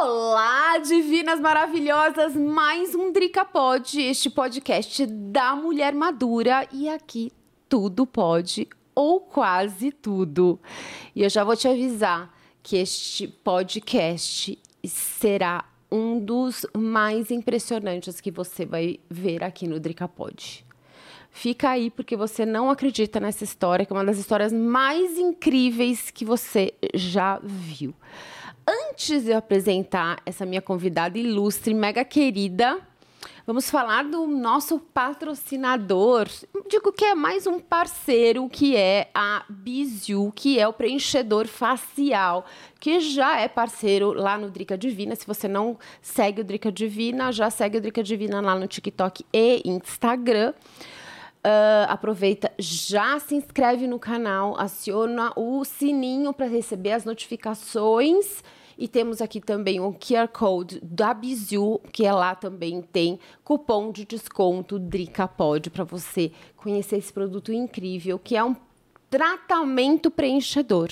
Olá, divinas maravilhosas! Mais um Drica Pod, este podcast da mulher madura. E aqui tudo pode, ou quase tudo. E eu já vou te avisar que este podcast será um dos mais impressionantes que você vai ver aqui no Drica Pod. Fica aí porque você não acredita nessa história, que é uma das histórias mais incríveis que você já viu. Antes de eu apresentar essa minha convidada ilustre, mega querida, vamos falar do nosso patrocinador. Digo que é mais um parceiro, que é a Bizu, que é o preenchedor facial, que já é parceiro lá no Drica Divina. Se você não segue o Drica Divina, já segue o Drica Divina lá no TikTok e Instagram. Uh, aproveita, já se inscreve no canal, aciona o sininho para receber as notificações e temos aqui também o QR Code da Bizu, que é lá também tem cupom de desconto DricaPod para você conhecer esse produto incrível, que é um tratamento preenchedor.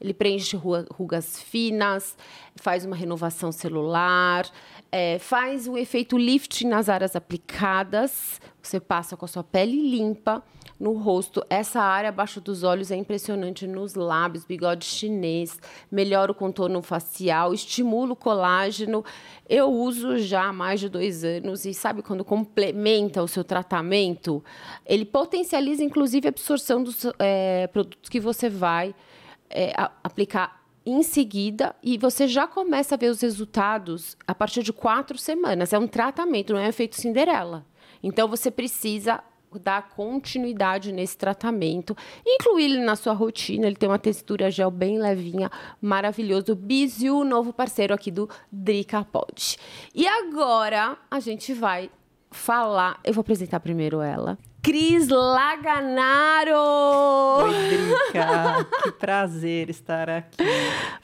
Ele preenche rugas finas, faz uma renovação celular, é, faz o efeito lift nas áreas aplicadas. Você passa com a sua pele limpa no rosto. Essa área abaixo dos olhos é impressionante nos lábios, bigode chinês, melhora o contorno facial, estimula o colágeno. Eu uso já há mais de dois anos e sabe quando complementa o seu tratamento, ele potencializa inclusive a absorção dos é, produtos que você vai é, aplicar em seguida e você já começa a ver os resultados a partir de quatro semanas. É um tratamento, não é um efeito Cinderela. Então você precisa dar continuidade nesse tratamento, incluir ele na sua rotina. Ele tem uma textura gel bem levinha, maravilhoso. Biziu, novo parceiro aqui do Drica Pod. E agora a gente vai falar. Eu vou apresentar primeiro ela. Cris Laganaro! Oi, Drica! que prazer estar aqui.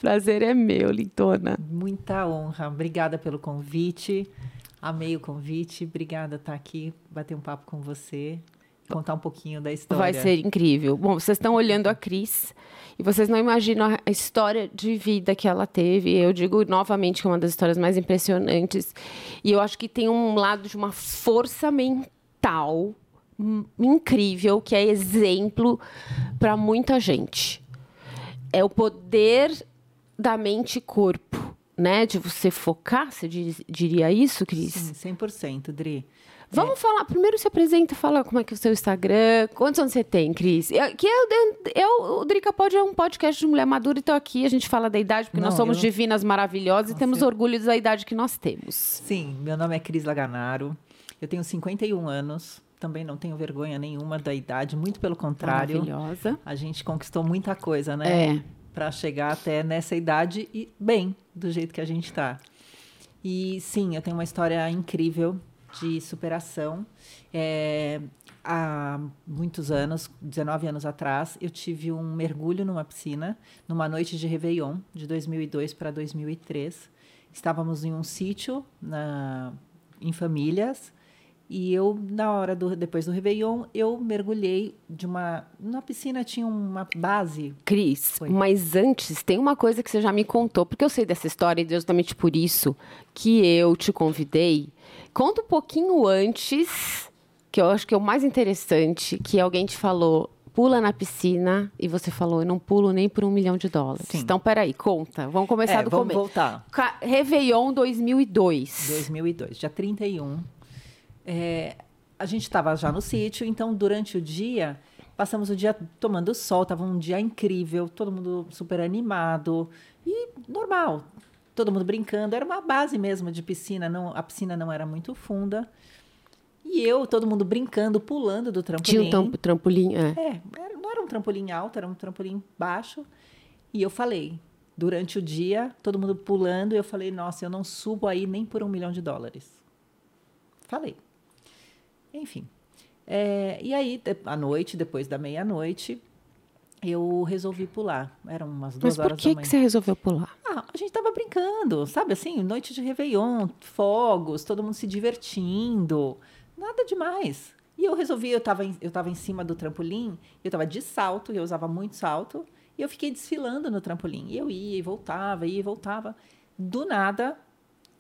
Prazer é meu, Lintona. Muita honra. Obrigada pelo convite. Amei o convite. Obrigada estar aqui, bater um papo com você, contar um pouquinho da história. Vai ser incrível. Bom, vocês estão olhando a Cris e vocês não imaginam a história de vida que ela teve. Eu digo novamente que é uma das histórias mais impressionantes. E eu acho que tem um lado de uma força mental incrível que é exemplo para muita gente. É o poder da mente e corpo né, de você focar, você diria isso, Cris? Sim, 100%, Dri. Vamos é. falar, primeiro se apresenta, fala como é que é o seu Instagram, quantos anos você tem, Cris? Que eu, eu, o Drica Pod é um podcast de mulher madura e estou aqui, a gente fala da idade, porque Não, nós somos divinas maravilhosas Nossa, e temos eu... orgulho da idade que nós temos. Sim, meu nome é Cris Laganaro, eu tenho 51 anos, também não tenho vergonha nenhuma da idade, muito pelo contrário. Maravilhosa. A gente conquistou muita coisa, né? É para chegar até nessa idade e bem do jeito que a gente está. E sim, eu tenho uma história incrível de superação. É, há muitos anos, 19 anos atrás, eu tive um mergulho numa piscina, numa noite de Réveillon, de 2002 para 2003. Estávamos em um sítio na, em famílias e eu, na hora do depois do Réveillon, eu mergulhei de uma. Na piscina tinha uma base. Cris, Foi. mas antes tem uma coisa que você já me contou, porque eu sei dessa história e justamente por isso que eu te convidei. Conta um pouquinho antes, que eu acho que é o mais interessante, que alguém te falou. Pula na piscina e você falou, eu não pulo nem por um milhão de dólares. Sim. Então, peraí, conta. Vamos começar é, do vamos começo. voltar. Réveillon 2002. 2002, dia 31 é, a gente estava já no sítio, então durante o dia passamos o dia tomando sol, estava um dia incrível, todo mundo super animado e normal, todo mundo brincando. Era uma base mesmo de piscina, não, a piscina não era muito funda. E eu, todo mundo brincando, pulando do trampolim. Tinha um trampolim, é. É, era, não era um trampolim alto, era um trampolim baixo. E eu falei, durante o dia, todo mundo pulando, eu falei, nossa, eu não subo aí nem por um milhão de dólares. Falei. Enfim. É, e aí, à noite, depois da meia-noite, eu resolvi pular. Eram umas duas Mas horas da manhã. Por que você resolveu pular? Ah, a gente tava brincando, sabe assim? Noite de Réveillon, fogos, todo mundo se divertindo. Nada demais. E eu resolvi, eu tava em, eu tava em cima do trampolim, eu tava de salto, eu usava muito salto, e eu fiquei desfilando no trampolim. E eu ia e voltava, ia e voltava. Do nada,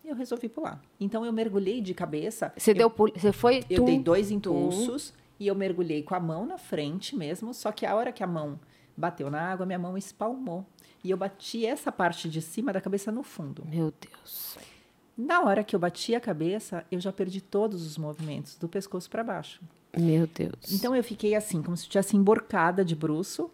eu resolvi pular. Então eu mergulhei de cabeça. Você eu, deu você foi eu tum, dei dois impulsos e eu mergulhei com a mão na frente mesmo, só que a hora que a mão bateu na água, minha mão espalmou. E eu bati essa parte de cima da cabeça no fundo. Meu Deus. Na hora que eu bati a cabeça, eu já perdi todos os movimentos, do pescoço para baixo. Meu Deus. Então eu fiquei assim, como se eu tivesse emborcada de bruço,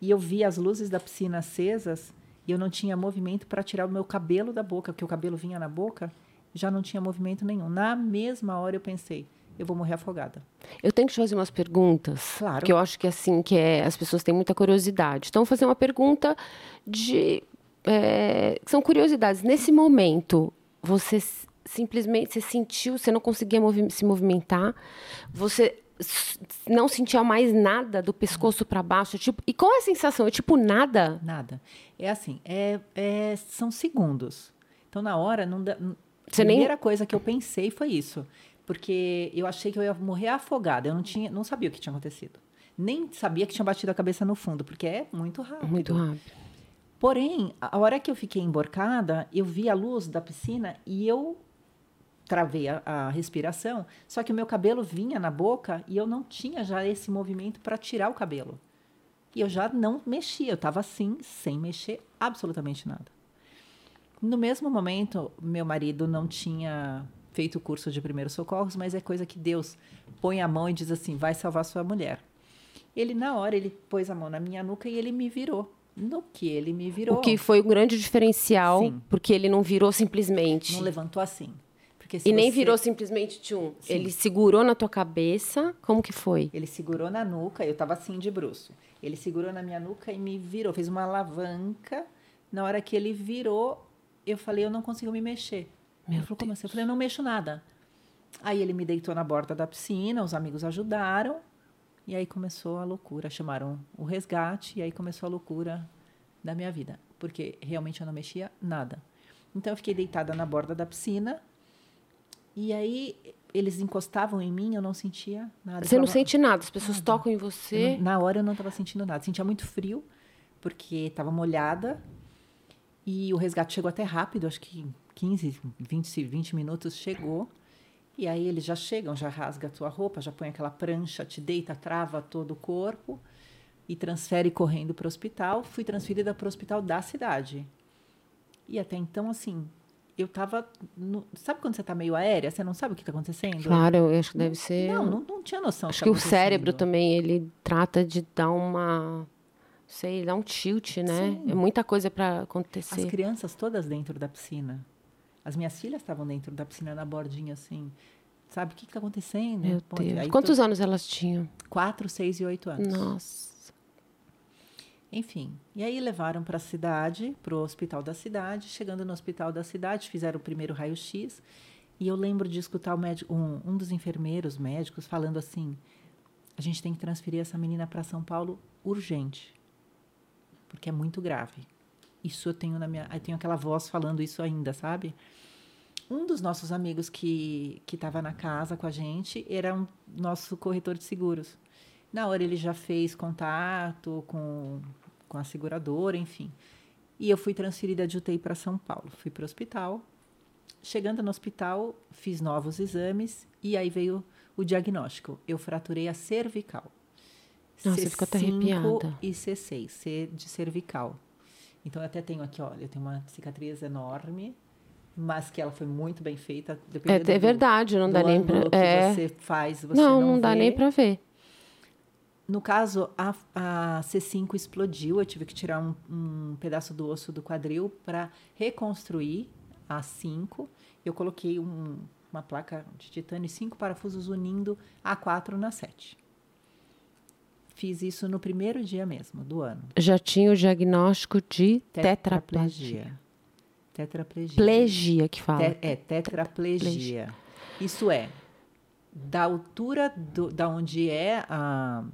e eu vi as luzes da piscina acesas, e eu não tinha movimento para tirar o meu cabelo da boca, porque o cabelo vinha na boca, já não tinha movimento nenhum. Na mesma hora eu pensei, eu vou morrer afogada. Eu tenho que te fazer umas perguntas. Claro. Que eu acho que assim, que é, as pessoas têm muita curiosidade. Então, vou fazer uma pergunta de. é, são curiosidades. Nesse momento, você simplesmente você sentiu, você não conseguia movi- se movimentar, você não sentia mais nada do pescoço para baixo, tipo, e qual é a sensação? É tipo nada? Nada. É assim, é, é- são segundos. Então, na hora, não dá, n- a Você nem- primeira coisa que eu pensei foi isso. Porque eu achei que eu ia morrer afogada. Eu não, tinha, não sabia o que tinha acontecido. Nem sabia que tinha batido a cabeça no fundo, porque é muito rápido. Muito rápido. Porém, a hora que eu fiquei emborcada, eu vi a luz da piscina e eu travei a, a respiração, só que o meu cabelo vinha na boca e eu não tinha já esse movimento para tirar o cabelo. E eu já não mexia, eu estava assim, sem mexer absolutamente nada. No mesmo momento, meu marido não tinha feito o curso de primeiros socorros, mas é coisa que Deus põe a mão e diz assim: vai salvar sua mulher. Ele, na hora, ele pôs a mão na minha nuca e ele me virou. No que ele me virou. O que foi um grande diferencial, Sim. porque ele não virou simplesmente. Não levantou assim. Porque E nem você- virou simplesmente tchum. Sim. Ele segurou na tua cabeça. Como que foi? Ele segurou na nuca, eu estava assim de bruço. Ele segurou na minha nuca e me virou, fez uma alavanca. Na hora que ele virou, eu falei, eu não consigo me mexer. Meu ele falou, como assim? Eu falei, eu não mexo nada. Aí ele me deitou na borda da piscina, os amigos ajudaram. E aí começou a loucura. Chamaram o resgate e aí começou a loucura da minha vida. Porque realmente eu não mexia nada. Então eu fiquei deitada na borda da piscina. E aí eles encostavam em mim, eu não sentia nada. Você não Falava- sente nada, as pessoas Nada. tocam em você. não- na hora eu não estava sentindo nada. Sentia muito frio, porque estava molhada. E o resgate chegou até rápido, acho que 15, 20, 20 minutos chegou. E aí eles já chegam, já rasga a tua roupa, já põe aquela prancha, te deita, trava todo o corpo e transfere correndo para o hospital. Fui transferida para o hospital da cidade. E até então, assim, eu tava. no- sabe quando você tá meio aérea? Você não sabe o que está acontecendo? Claro, eu acho que deve ser. Não, não, não tinha noção. acho tá que o cérebro também, ele trata de dar uma. Sei, dar um tilt, né? Sim. É muita coisa para As acontecer. crianças todas dentro da piscina. As minhas filhas estavam dentro da piscina na bordinha, assim. Sabe o que está acontecendo? Meu Deus. aí Quantos tô- anos elas tinham? Quatro, seis e oito anos. Nossa. Enfim. E aí levaram para a cidade, para o hospital da cidade. Chegando no hospital da cidade, fizeram o primeiro raio-x. E eu lembro de escutar médico, um, um dos enfermeiros médicos falando assim: a gente tem que transferir essa menina para São Paulo urgente, porque é muito grave. Isso eu tenho na minha, eu tenho aquela voz falando isso ainda, sabe? Um dos nossos amigos que que estava na casa com a gente era um nosso corretor de seguros. Na hora ele já fez contato com, com a seguradora, enfim. E eu fui transferida de UTI para São Paulo. Fui para o hospital. Chegando no hospital, fiz novos exames e aí veio o diagnóstico. Eu fraturei a cervical. Nossa, eu fico até arrepiada. e C6, C de cervical. Então eu até tenho aqui, ó, eu tenho uma cicatriz enorme, mas que ela foi muito bem feita. É, é do- verdade, não dá nem que É. você faz, você Não, não, não dá vê. nem pra ver. No caso, a, a C5 explodiu. Eu tive que tirar um, um pedaço do osso do quadril para reconstruir a 5. Eu coloquei um- uma placa de titânio e cinco parafusos unindo a 4 na 7. Fiz isso no primeiro dia mesmo do ano. Já tinha o diagnóstico de tetraplegia. Tetraplegia. Plegia que fala. Te- é, tetraplegia. Isso é, da altura do, da onde é a,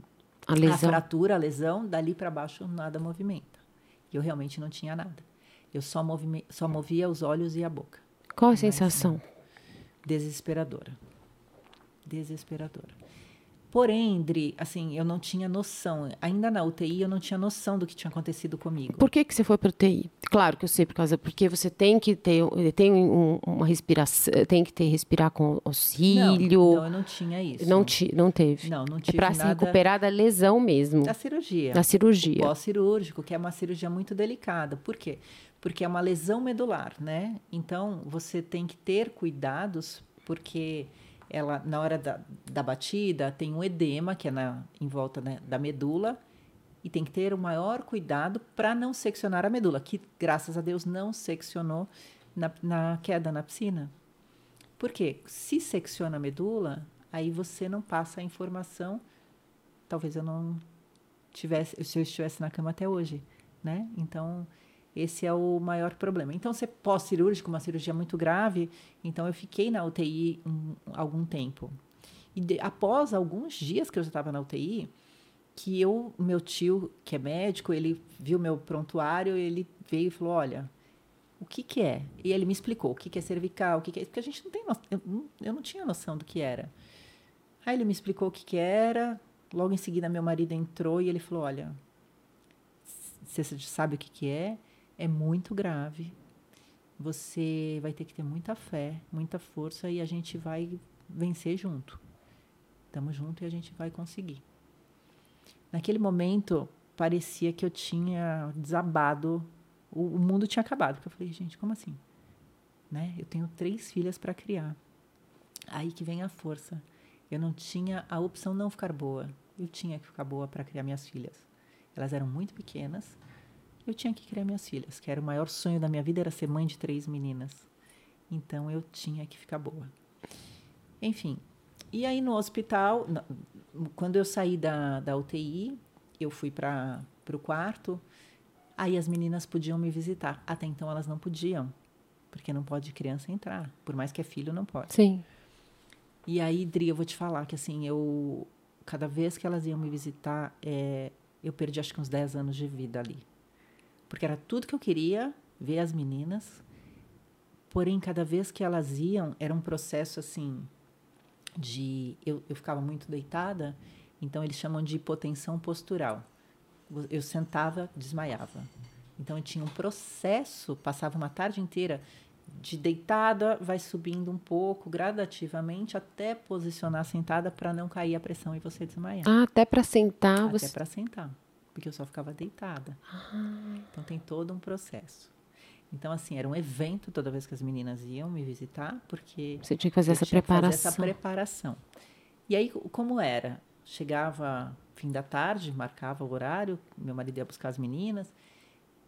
A a lesão. fratura, a lesão, dali para baixo nada movimenta. E eu realmente não tinha nada. Eu só, movime, só movia os olhos e a boca. Qual a sensação? Desesperadora. Desesperadora. Porém, Dri, assim, eu não tinha noção. Ainda na UTI, eu não tinha noção do que tinha acontecido comigo. Por que, que você foi para UTI? Claro que eu sei, por causa porque você tem que ter tem um, uma respiração, tem que ter respirar com auxílio. Não, então eu não tinha isso. Não, ti, não teve. Não, não tive É para se recuperar da lesão mesmo. Da cirurgia. Da cirurgia. Pós-cirúrgico, que é uma cirurgia muito delicada. Por quê? Porque é uma lesão medular, né? Então, você tem que ter cuidados, porque ela na hora da, da batida tem um edema que é na, em volta né, da medula e tem que ter o maior cuidado para não seccionar a medula, que graças a Deus não seccionou na, na queda na piscina. Por quê? Se secciona a medula, aí você não passa a informação. Talvez eu não tivesse, se eu estivesse na cama até hoje, né? Então esse é o maior problema. Então, se pós-cirúrgico, uma cirurgia muito grave, então eu fiquei na UTI um, algum tempo. E de, após alguns dias que eu já estava na UTI, que eu, meu tio, que é médico, ele viu meu prontuário, ele veio e falou: Olha, o que, que é? E ele me explicou o que, que é cervical, o que, que é. Porque a gente não tem noção, eu, eu não tinha noção do que era. Aí ele me explicou o que, que era. Logo em seguida, meu marido entrou e ele falou: Olha, você sabe o que, que é? É muito grave. Você vai ter que ter muita fé, muita força e a gente vai vencer junto. Estamos juntos e a gente vai conseguir. Naquele momento, parecia que eu tinha desabado, o, o mundo tinha acabado. Porque eu falei, gente, como assim? Né? Eu tenho três filhas para criar. Aí que vem a força. Eu não tinha a opção não ficar boa. Eu tinha que ficar boa para criar minhas filhas. Elas eram muito pequenas eu tinha que criar minhas filhas, que era o maior sonho da minha vida, era ser mãe de três meninas. Então eu tinha que ficar boa. Enfim, e aí no hospital, quando eu saí da, da UTI, eu fui para o quarto, aí as meninas podiam me visitar. Até então elas não podiam, porque não pode criança entrar, por mais que é filho, não pode. Sim. E aí, Dri, eu vou te falar que assim, eu cada vez que elas iam me visitar, é, eu perdi acho que uns 10 anos de vida ali porque era tudo que eu queria ver as meninas. Porém, cada vez que elas iam, era um processo assim de eu, eu ficava muito deitada, então eles chamam de hipotensão postural. Eu sentava, desmaiava. Então eu tinha um processo, passava uma tarde inteira de deitada, vai subindo um pouco gradativamente até posicionar sentada para não cair a pressão e você desmaiar. Ah, até para sentar, até você... para sentar porque eu só ficava deitada. Ah. Então tem todo um processo. Então, assim, era um evento toda vez que as meninas iam me visitar, porque. Você tinha que fazer essa preparação. Fazer essa preparação. E aí, como era? Chegava fim da tarde, marcava o horário, meu marido ia buscar as meninas.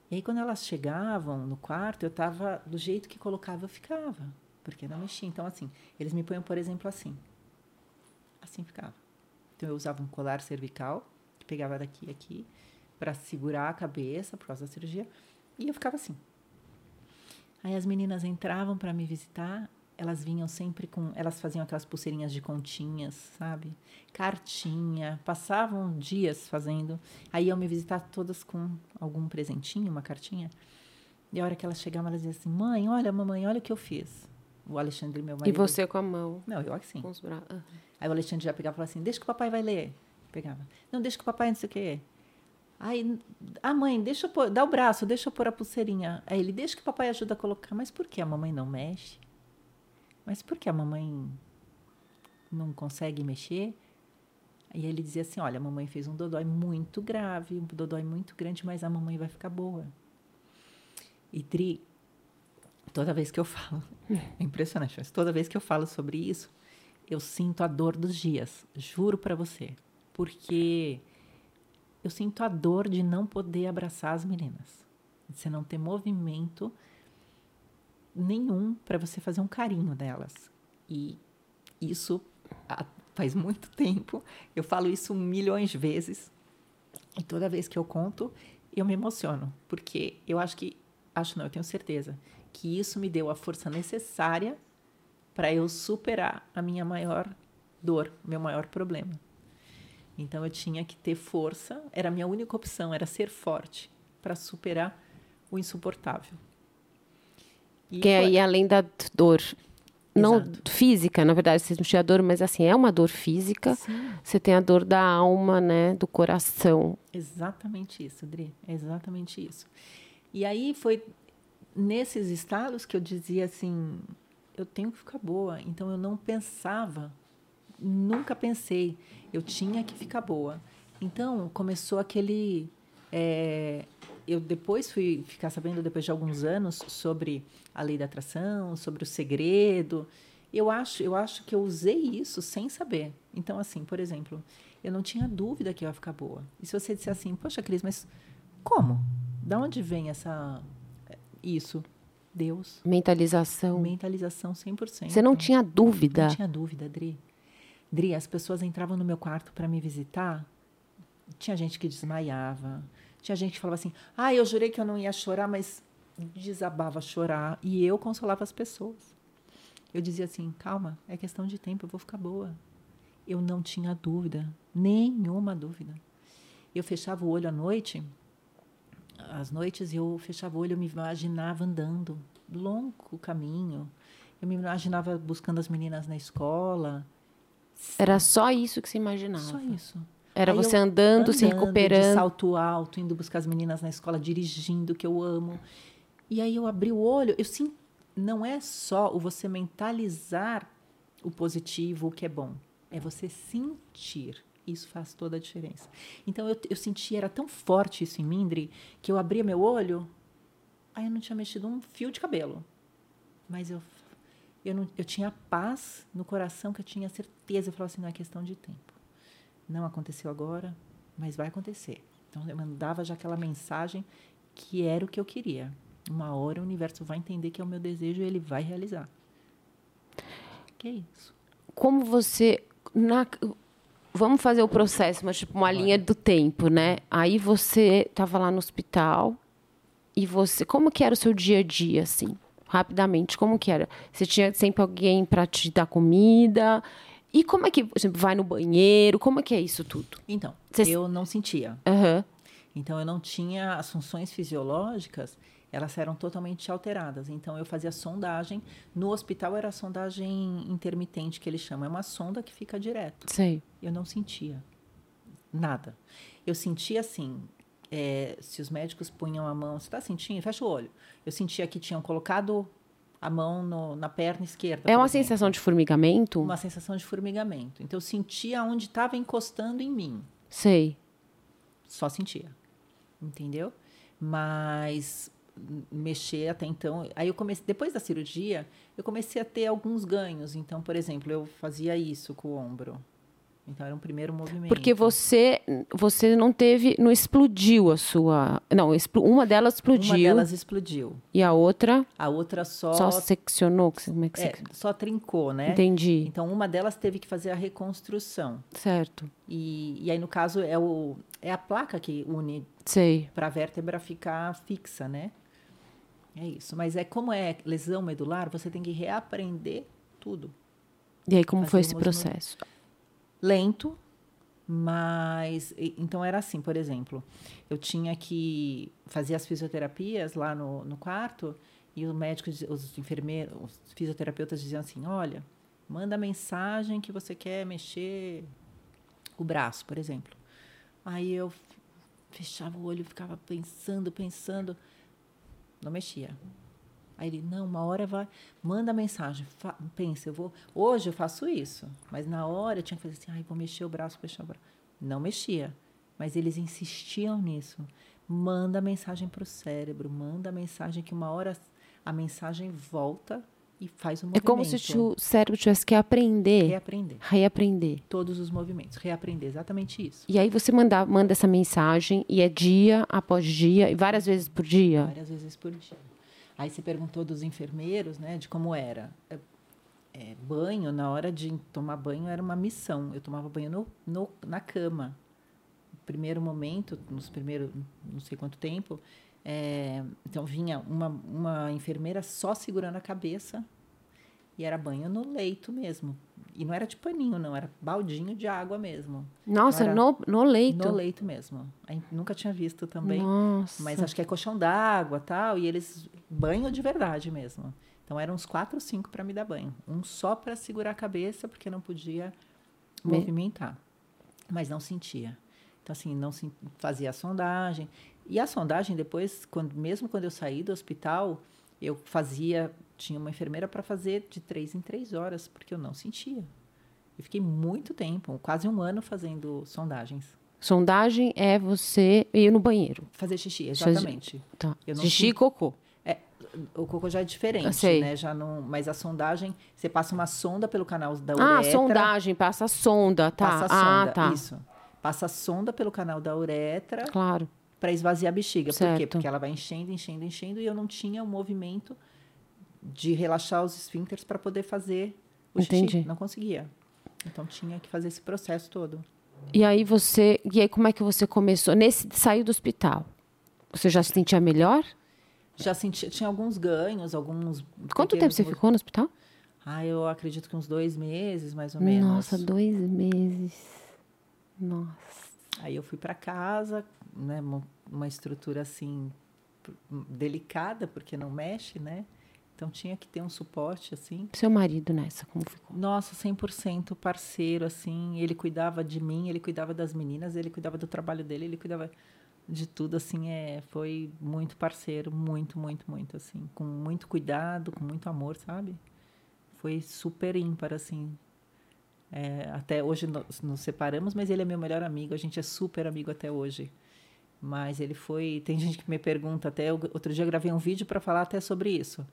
E aí, quando elas chegavam no quarto, eu estava do jeito que colocava, eu ficava, porque não mexia. Então, assim, eles me põem, por exemplo, assim. Assim ficava. Então, eu usava um colar cervical, que pegava daqui aqui para segurar a cabeça por causa da cirurgia. E eu ficava assim. Aí as meninas entravam para me visitar, elas vinham sempre com, elas faziam aquelas pulseirinhas de continhas, sabe? Cartinha, passavam dias fazendo. Aí iam me visitar todas com algum presentinho, uma cartinha. E a hora que elas chegavam, elas diziam assim: "Mãe, olha, mamãe, olha o que eu fiz". O Alexandre, meu marido. E você com a mão? Não, eu assim. Com os bra... Uhum. Aí o Alexandre já pegava e falava assim: "Deixa que o papai vai ler". Pegava. Não, deixa que o papai não sei o quê. Aí, a mãe, deixa eu pôr, dá o braço, deixa eu pôr a pulseirinha. Aí ele, deixa que o papai ajuda a colocar. Mas por que a mamãe não mexe? Mas por que a mamãe não consegue mexer? E ele dizia assim: Olha, a mamãe fez um dodói muito grave, um dodói muito grande, mas a mamãe vai ficar boa. E Tri, toda vez que eu falo, é impressionante, mas toda vez que eu falo sobre isso, eu sinto a dor dos dias, juro para você. Porque eu sinto a dor de não poder abraçar as meninas, de você não ter movimento nenhum para você fazer um carinho delas. E isso faz muito tempo. Eu falo isso milhões de vezes. E toda vez que eu conto, eu me emociono, porque eu acho que acho não, eu tenho certeza que isso me deu a força necessária para eu superar a minha maior dor, meu maior problema. Então eu tinha que ter força, era a minha única opção, era ser forte para superar o insuportável. E que é aí além da dor. não Exato. física, na verdade, você sentia dor, mas assim, é uma dor física. Sim. Você tem a dor da alma, né? Do coração. Exatamente isso, Dri. É exatamente isso. E aí foi nesses estados que eu dizia assim, eu tenho que ficar boa. Então eu não pensava, nunca pensei, eu tinha que ficar boa. Então começou aquele, é, eu depois fui ficar sabendo depois de alguns anos sobre a lei da atração, sobre o segredo. Eu acho, eu acho que eu usei isso sem saber. Então assim, por exemplo, eu não tinha dúvida que eu ia ficar boa. E se você disser assim, poxa, Cris, mas como? Da onde vem essa isso? Deus. Mentalização. Mentalização 100%. Você não tinha dúvida. Não tinha dúvida, Dri. Dri, as pessoas entravam no meu quarto para me visitar. Tinha gente que desmaiava. Tinha gente que falava assim: "Ah, eu jurei que eu não ia chorar, mas desabava a chorar". E eu consolava as pessoas. Eu dizia assim: "Calma, é questão de tempo, eu vou ficar boa". Eu não tinha dúvida, nenhuma dúvida. Eu fechava o olho à noite, às noites eu fechava o olho, eu me imaginava andando longo caminho. Eu me imaginava buscando as meninas na escola. Era só isso que você imaginava. Só isso. Era Aí você eu andando, se andando, De recuperando. salto alto, indo buscar as meninas na escola, dirigindo, que eu amo. E aí eu abri o olho, eu sim, não é só o você mentalizar o positivo, o que é bom. É você sentir. Isso faz toda a diferença. Então eu, eu senti, era tão forte isso em mim, Dri, que eu abria meu olho, aí eu não tinha mexido um fio de cabelo. Mas eu, eu, não, eu tinha paz no coração, que eu tinha certeza. Eu falava assim, não é questão de tempo. Não aconteceu agora, mas vai acontecer. Então eu mandava já aquela mensagem que era o que eu queria. Uma hora o universo vai entender que é o meu desejo e ele vai realizar. Que é isso. Como você. na- Vamos fazer o processo, mas tipo uma linha do tempo, né? Aí você estava lá no hospital e você. Como que era o seu dia a dia, assim? Rapidamente, como que era? Você tinha sempre alguém para te dar comida? E como é que, por exemplo, vai no banheiro? Como é que é isso tudo? Então, Cês- eu não sentia. Aham. Então eu não tinha as funções fisiológicas, elas eram totalmente alteradas. Então eu fazia sondagem. No hospital era a sondagem intermitente que eles chamam. É uma sonda que fica direto. Sei. Eu não sentia nada. Eu sentia assim, é, se os médicos punham a mão, você está sentindo? Fecha o olho. Eu sentia que tinham colocado a mão no- na perna esquerda. É uma exemplo. sensação de formigamento? Uma sensação de formigamento. Então eu sentia onde estava encostando em mim. Sei. Só sentia. Entendeu? Mas mexer até então. Aí eu comecei, depois da cirurgia, eu comecei a ter alguns ganhos. Então, por exemplo, eu fazia isso com o ombro. Então era um primeiro movimento. Porque você, você não teve, não explodiu a sua, não, uma delas explodiu uma delas explodiu. e a outra A outra só só seccionou, como é que é, só trincou, né? Entendi, Então uma delas teve que fazer a reconstrução. certo, E, e aí no caso é o é a placa que une sei. para a vértebra ficar fixa, né? É isso. Mas é como é lesão medular, você tem que reaprender tudo. E aí como foi esse processo? Lento, mas então era assim, por exemplo, eu tinha que fazer as fisioterapias lá no, no quarto e o médico, os enfermeiros, os fisioterapeutas diziam assim, olha, manda mensagem que você quer mexer o braço, por exemplo. Aí eu fechava o olho, ficava pensando, pensando, não mexia. Aí ele, não, uma hora vai, manda mensagem, fa, pensa, eu vou, hoje eu faço isso, mas na hora eu tinha que fazer assim, ai, vou mexer o braço, mexer o braço. Não mexia, mas eles insistiam nisso. Manda mensagem para o cérebro, manda mensagem que uma hora a mensagem volta e faz o É movimento. como se o cérebro tivesse que aprender, Reaprender reaprender. todos os movimentos, reaprender exatamente isso. E aí você manda, manda essa mensagem e é dia após dia e várias vezes por dia? Várias vezes por dia. Aí você perguntou dos enfermeiros, né, de como era. É, é, banho, na hora de tomar banho, era uma missão. Eu tomava banho no, no, na cama. No primeiro momento, nos primeiros, não sei quanto tempo, é, então vinha uma, uma enfermeira só segurando a cabeça e era banho no leito mesmo. E não era de paninho, não, era baldinho de água mesmo. Nossa, no, no leito? No leito mesmo. Nunca tinha visto também. Nossa. Mas acho que é colchão d'água tal, e eles banho de verdade mesmo. Então eram uns quatro ou cinco para me dar banho. Um só para segurar a cabeça, porque não podia Me- movimentar. Mas não sentia. Então, assim, não sen- fazia a sondagem. E a sondagem, depois, quando, mesmo quando eu saí do hospital, eu fazia. Tinha uma enfermeira para fazer de três em três horas, porque eu não sentia. Eu fiquei muito tempo, quase um ano fazendo sondagens. Sondagem é você ir no banheiro. Fazer xixi, exatamente. Tá. Eu não Xixi e cocô. O cocô já é diferente, né? Já não, mas a sondagem, você passa uma sonda pelo canal da uretra. Ah, sondagem, passa a sonda, tá. Passa a ah, sonda, tá. isso. Passa a sonda pelo canal da uretra Claro. Para esvaziar a bexiga. Por quê? Certo. Porque ela vai enchendo, enchendo, enchendo e eu não tinha o movimento de relaxar os esfíncteres para poder fazer o Entendi. xixi. Não conseguia. Então tinha que fazer esse processo todo. E aí você. E aí, como é que você começou? Nesse saiu do hospital. Você já se sentia melhor? Já senti, tinha alguns ganhos, alguns. Quanto tempo você ficou no hospital? Ah, eu acredito que uns dois meses, mais ou menos. Nossa, dois meses. Nossa. Aí eu fui para casa, né, uma, estrutura assim delicada porque não mexe, né? Então tinha que ter um suporte assim. Seu marido nessa, como ficou? Nossa, 100% parceiro assim, ele cuidava de mim, ele cuidava das meninas, ele cuidava do trabalho dele, ele cuidava de tudo assim, é, foi muito parceiro, muito, muito, muito assim, com muito cuidado, com muito amor, sabe? Foi super ímpar assim. É, até hoje nós nos separamos, mas ele é meu melhor amigo, a gente é super amigo até hoje. Mas ele foi. Tem gente que me pergunta até. Outro dia eu gravei um vídeo para falar até sobre isso.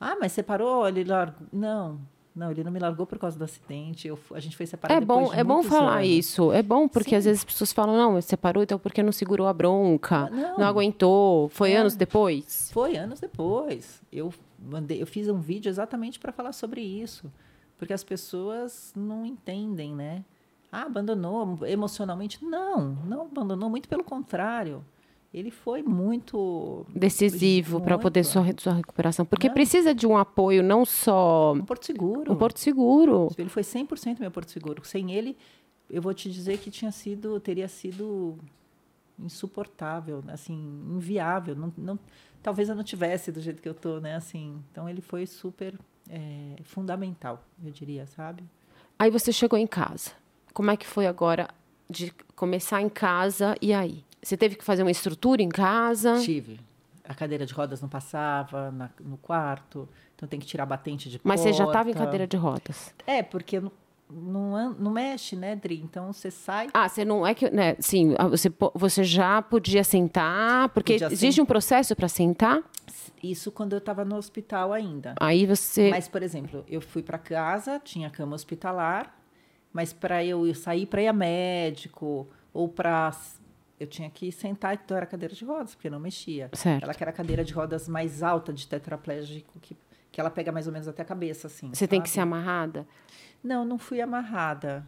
Ah, mas separou? Ele largou. Não, não, ele não me largou por causa do acidente. Eu, a gente foi separado É bom, é bom falar anos. isso. É bom porque Sim. às vezes as pessoas falam, não, separou, então porque não segurou a bronca, Ah, não. não, aguentou, foi É. anos depois. Foi anos depois. Eu mandei, eu fiz um vídeo exatamente para falar sobre isso, porque as pessoas não entendem, né? Ah, abandonou emocionalmente? Não, não abandonou, muito pelo contrário. Ele foi muito Decisivo para poder sua, sua recuperação. Porque Não. precisa de um apoio, não só um porto seguro. um porto seguro. Ele foi 100% meu porto seguro. Sem ele, eu vou te dizer que tinha sido, teria sido insuportável, assim, inviável. Não, não, talvez eu não tivesse do jeito que eu tô, né? Assim, então ele foi super é, fundamental, eu diria, sabe? Aí você chegou em casa. Como é que foi agora de começar em casa e aí? Você teve que fazer uma estrutura em casa? Tive. A cadeira de rodas não passava na- no quarto, então tem que tirar batente de Mas você já estava em porta. cadeira de rodas. É, porque não, não, não mexe, né, Dri? Então você sai. Ah, você não é que, né? Sim, ah, você, você já podia sentar, porque Podia existe um processo para sentar. Isso quando eu estava no hospital ainda. Aí você. Mas, por exemplo, eu fui para casa, tinha cama hospitalar, mas para eu sair para ir a médico ou para eu tinha que sentar, então era cadeira de rodas, porque não mexia. Certo. Ela que era a cadeira de rodas mais alta de tetraplégico, que, que ela pega mais ou menos até a cabeça, assim. Você tem que ser sabe? amarrada. Não, não fui amarrada.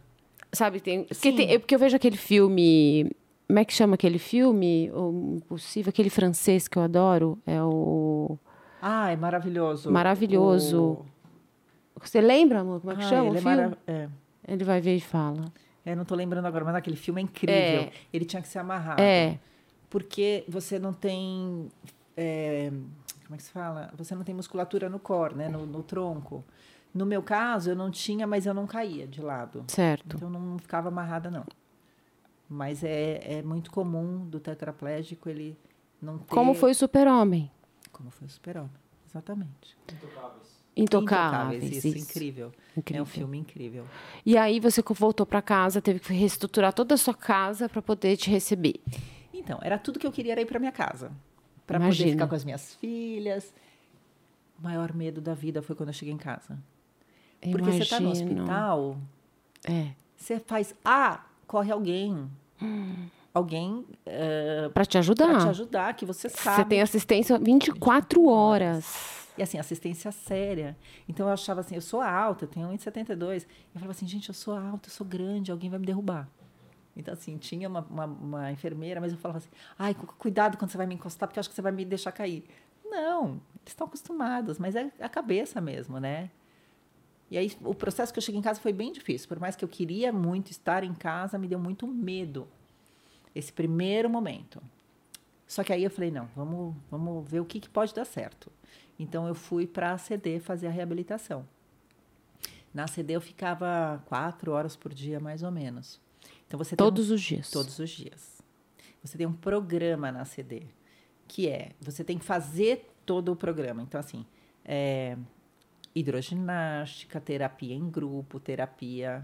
Sabe, tem. Porque, tem- é porque eu vejo aquele filme. Como é que chama aquele filme? O Impossível, aquele francês que eu adoro. É o. Ah, é maravilhoso. Maravilhoso. O- Você lembra, amor? Como é que Ah, chama ele o é filme? mara- é. Ele vai ver e fala. É, não tô lembrando agora, mas aquele filme é incrível. É. Ele tinha que ser amarrado. É. Porque você não tem. é, como é que se fala? Você não tem musculatura no core, né? No, no tronco. No meu caso, eu não tinha, mas eu não caía de lado. Certo. Então não ficava amarrada, não. Mas é, é muito comum do tetraplégico ele não ter. Como foi o super-homem? Como foi o super-homem. Exatamente. Intocáveis. Isso, isso. incrível. Incrível. É um filme incrível. E aí você voltou para casa, teve que reestruturar toda a sua casa para poder te receber. Então, era tudo que eu queria era ir para minha casa. Para poder Imagino. ficar com as minhas filhas. O maior medo da vida foi quando eu cheguei em casa. Porque você está no Imagino. hospital, É. você faz. Ah, corre alguém. Alguém uh, Para te ajudar. para te ajudar, que você sabe. Você tem assistência 24 horas. E assim, assistência séria. Então eu achava assim, eu sou alta, eu tenho 1,72. Eu falava assim, gente, eu sou alta, eu sou grande, alguém vai me derrubar. Então, assim, tinha uma, uma, uma enfermeira, mas eu falava assim, ai, cu- cuidado quando você vai me encostar, porque eu acho que você vai me deixar cair. Não, eles estão acostumados, mas é a cabeça mesmo, né? E aí, o processo que eu cheguei em casa foi bem difícil. Por mais que eu queria muito estar em casa, me deu muito medo. Esse primeiro momento. Só que aí eu falei, não, vamos, vamos ver o que, que pode dar certo. Então eu fui para a CD fazer a reabilitação. Na CD eu ficava quatro horas por dia, mais ou menos. Então você todos um, os dias. Todos os dias. Você tem um programa na CD, que é você tem que fazer todo o programa. Então assim, é, hidroginástica, terapia em grupo, terapia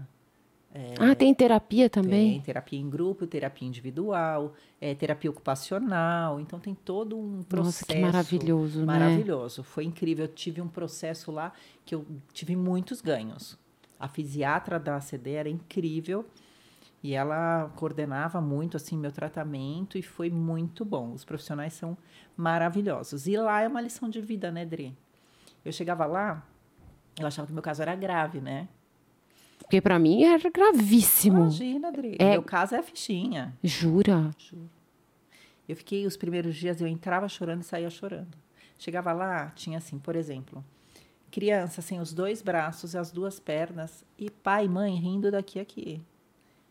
é, ah, tem terapia também? Tem terapia em grupo, terapia individual, é, terapia ocupacional. Então tem todo um processo. Nossa, que maravilhoso, né? Maravilhoso. Foi incrível. Eu tive um processo lá que eu tive muitos ganhos. A fisiatra da ACD era incrível e ela coordenava muito assim meu tratamento e foi muito bom. Os profissionais são maravilhosos. E lá é uma lição de vida, né, Dri? Eu chegava lá, eu achava que meu caso era grave, né? Porque para mim era gravíssimo. Imagina, Adri. É... Meu caso é a fichinha. Jura? Juro. Eu fiquei os primeiros dias, eu entrava chorando e saía chorando. Chegava lá, tinha assim, por exemplo, criança sem os dois braços e as duas pernas e pai e mãe rindo daqui a aqui.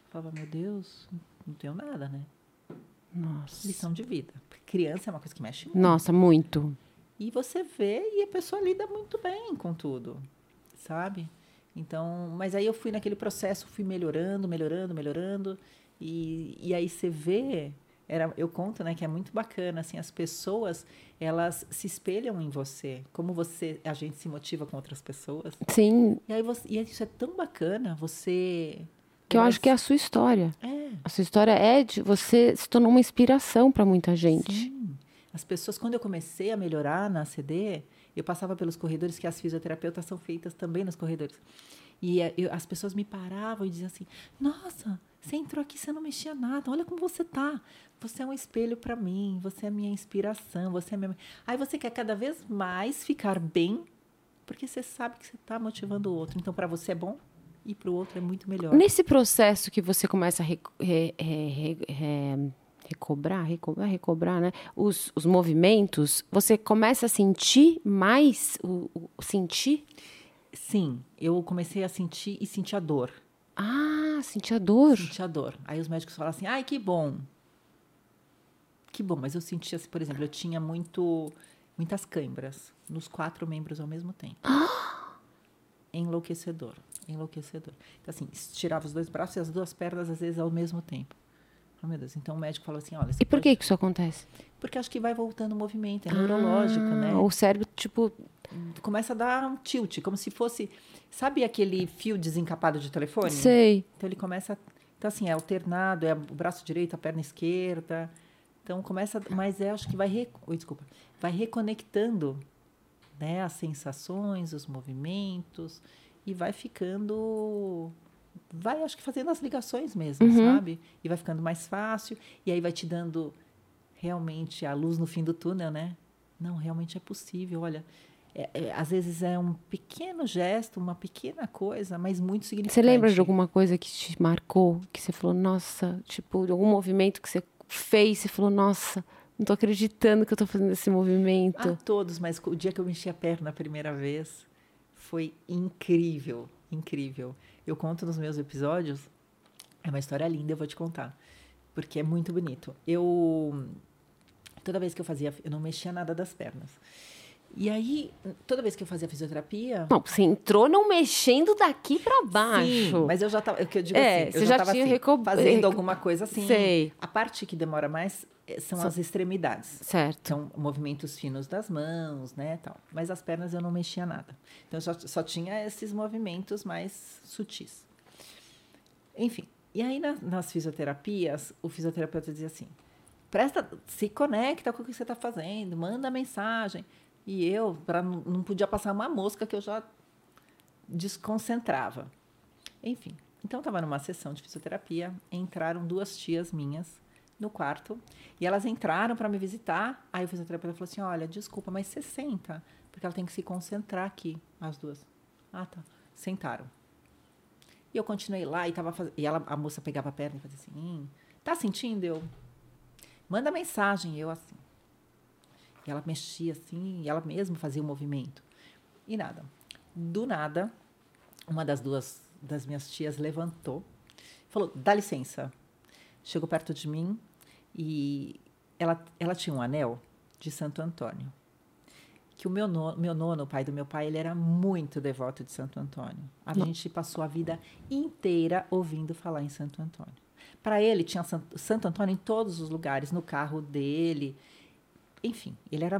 Eu falava, meu Deus, não tenho nada, né? Nossa. Lição de vida. Criança é uma coisa que mexe muito. Nossa, muito. E você vê e a pessoa lida muito bem com tudo, sabe? Então, mas aí eu fui naquele processo, fui melhorando, melhorando, melhorando. E, e aí você vê, era, eu conto, né, que é muito bacana, assim, as pessoas, elas se espelham em você. Como você, a gente se motiva com outras pessoas. Sim. E aí você, e isso é tão bacana, você... Que eu acho que é a sua história. É. A sua história é de você se tornou uma inspiração para muita gente. Sim. As pessoas, quando eu comecei a melhorar na CD, eu passava pelos corredores, que as fisioterapeutas são feitas também nos corredores. E eh, eu, as pessoas me paravam e diziam assim: Nossa, você entrou aqui, você não mexia nada, olha como você tá. Você é um espelho para mim, você é minha inspiração, você é minha. Aí você quer cada vez mais ficar bem, porque você sabe que você está motivando o outro. Então, para você é bom e para o outro é muito melhor. Nesse processo que você começa a. Re, re, re, recobrar, recobrar, recobrar, né? Os, os movimentos, você começa a sentir mais o, o sentir? Sim, eu comecei a sentir e sentir a dor. Ah, sentir a dor. Sentir a dor. Aí os médicos falam assim: "Ai, que bom". Que bom, mas eu sentia, assim, por exemplo, eu tinha muito muitas câimbras nos quatro membros ao mesmo tempo. Ah! Enlouquecedor, enlouquecedor. Então assim, estirava os dois braços e as duas pernas às vezes ao mesmo tempo. Oh, meu Deus. Então o médico falou assim: olha. E por pode... que, que isso acontece? Porque acho que vai voltando o movimento, é ah, neurológico, né? O cérebro, tipo. Começa a dar um tilt, como se fosse. Sabe aquele fio desencapado de telefone? Sei. Então ele começa. Então, assim, é alternado, é o braço direito, a perna esquerda. Então começa. Mas é, acho que vai. Re... Oi, desculpa. Vai reconectando né, as sensações, os movimentos, e vai ficando vai, acho que fazendo as ligações mesmo, uhum. sabe? E vai ficando mais fácil, e aí vai te dando realmente a luz no fim do túnel, né? Não, realmente é possível, olha. É, é, às vezes é um pequeno gesto, uma pequena coisa, mas muito significante. Você lembra de alguma coisa que te marcou, que você falou, nossa, tipo, de algum movimento que você fez, e falou, nossa, não tô acreditando que eu tô fazendo esse movimento. Ah, todos, mas o dia que eu mexi a perna a primeira vez foi incrível, incrível. Eu conto nos meus episódios. É uma história linda, eu vou te contar. Porque é muito bonito. Eu. Toda vez que eu fazia. Eu não mexia nada das pernas. E aí, toda vez que eu fazia fisioterapia. Não, você entrou não mexendo daqui para baixo. Sim, mas eu já tava. O que eu digo é, assim, eu já, já tinha assim, fazendo alguma coisa assim. Sei. A parte que demora mais eh, são as extremidades. Certo. São movimentos finos das mãos, né, tal. Mas as pernas eu não mexia nada. Então eu só, só tinha esses movimentos mais sutis. Enfim. E aí na, nas fisioterapias, o fisioterapeuta dizia assim: presta, se conecta com o que você está fazendo, manda mensagem. E eu, para não podia passar uma mosca que eu já desconcentrava. Enfim. Então estava numa sessão de fisioterapia, entraram duas tias minhas no quarto. E elas entraram para me visitar. Aí o fisioterapeuta falou assim: Olha, desculpa, mas você senta, porque ela tem que se concentrar aqui, as duas. Ah, tá. Sentaram. E eu continuei lá e tava. E ela, a moça pegava a perna e fazia assim: Tá sentindo? Eu. Manda mensagem. Eu assim. E ela mexia assim, e ela mesma fazia o movimento. E nada. Do nada, uma das duas das minhas tias levantou, falou: Dá licença chegou perto de mim e ela, ela tinha um anel de Santo Antônio. Que o meu nono, meu nono, o pai do meu pai, ele era muito devoto de Santo Antônio. A Não. gente passou a vida inteira ouvindo falar em Santo Antônio. Para ele, tinha Santo, Santo Antônio em todos os lugares, no carro dele. Enfim, ele era.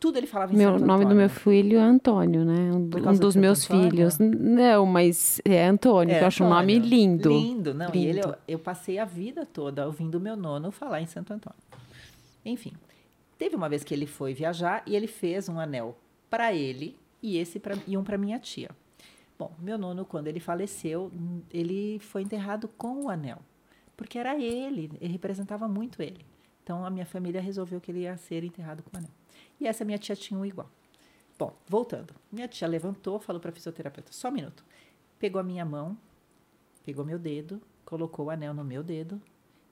Tudo ele falava em Meu, Santo o nome do Antônio. meu filho é Antônio, né? Um, um dos meus Antônio? filhos. Não, mas é Antônio, É, que eu acho um nome Antônio. lindo. Lindo, não. E ele, Lindo. eu, eu passei a vida toda ouvindo meu nono falar em Santo Antônio. Enfim, teve uma vez que ele foi viajar e ele fez um anel para ele e esse pra, e um para minha tia. Bom, meu nono, quando ele faleceu, ele foi enterrado com o anel, porque era ele, ele representava muito ele. Então a minha família resolveu que ele ia ser enterrado com o anel. E essa minha tia tinha um igual. Bom, voltando. Minha tia levantou, falou para fisioterapeuta: só um minuto. Pegou a minha mão, pegou meu dedo, colocou o anel no meu dedo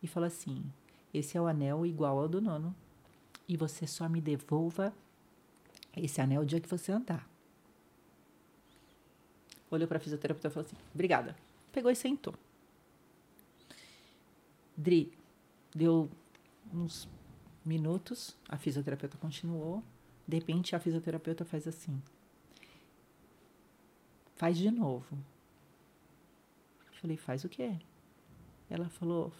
e falou assim: esse é o anel igual ao do nono. E você só me devolva esse anel o dia que você andar. Olhou para a fisioterapeuta e falou assim: obrigada. Pegou e sentou. Dri, deu uns minutos, a fisioterapeuta continuou. De repente, a fisioterapeuta faz assim: faz de novo. Eu falei: faz o quê? Ela falou: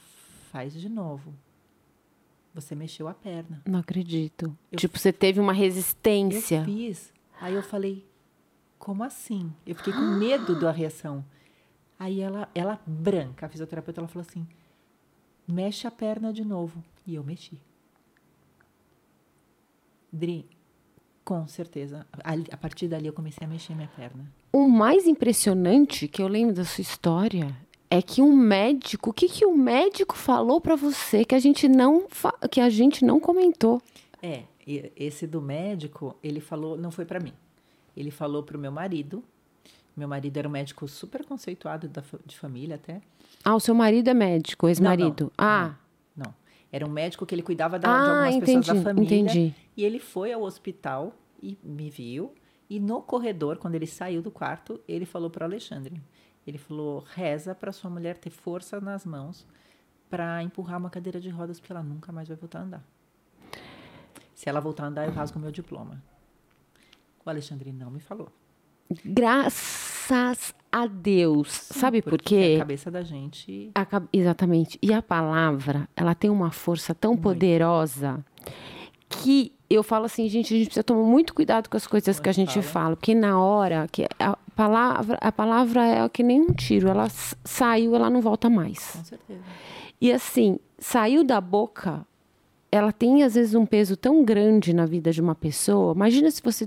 faz de novo. Você mexeu a perna. Não acredito. Eu- tipo, você teve uma Eu resistência. fiz. Aí eu falei, como assim? Eu fiquei com medo da reação. Aí ela, ela branca, a fisioterapeuta, ela falou assim, mexe a perna de novo. E eu mexi. Dri, com certeza. A partir dali eu comecei a mexer minha perna. O mais impressionante que eu lembro da sua história é que um médico, o que que o médico falou pra você que a gente não que a gente não comentou? É, esse do médico, ele falou, não foi para mim. Ele falou pro meu marido. Meu marido era um médico super conceituado da, de família até. Ah, o seu marido é médico, ex-marido. Ah. Era um médico que ele cuidava da, de ah, algumas entendi, pessoas da família. entendi. E ele foi ao hospital e me viu. E no corredor, quando ele saiu do quarto, ele falou para Alexandre. Ele falou: reza para sua mulher ter força nas mãos para empurrar uma cadeira de rodas, porque ela nunca mais vai voltar a andar. Se ela voltar a andar, eu rasgo meu diploma. O Alexandre não me falou. Graças a Deus. Sabe por quê? A cabeça da gente. A exatamente. E a palavra, ela tem uma força tão poderosa que eu falo assim, gente, a gente precisa tomar muito cuidado com as coisas que a gente Fala. fala, porque na hora que a palavra, a palavra é que nem um tiro, ela saiu, ela não volta mais. Com certeza. E assim, saiu da boca, ela tem às vezes um peso tão grande na vida de uma pessoa. Imagina se você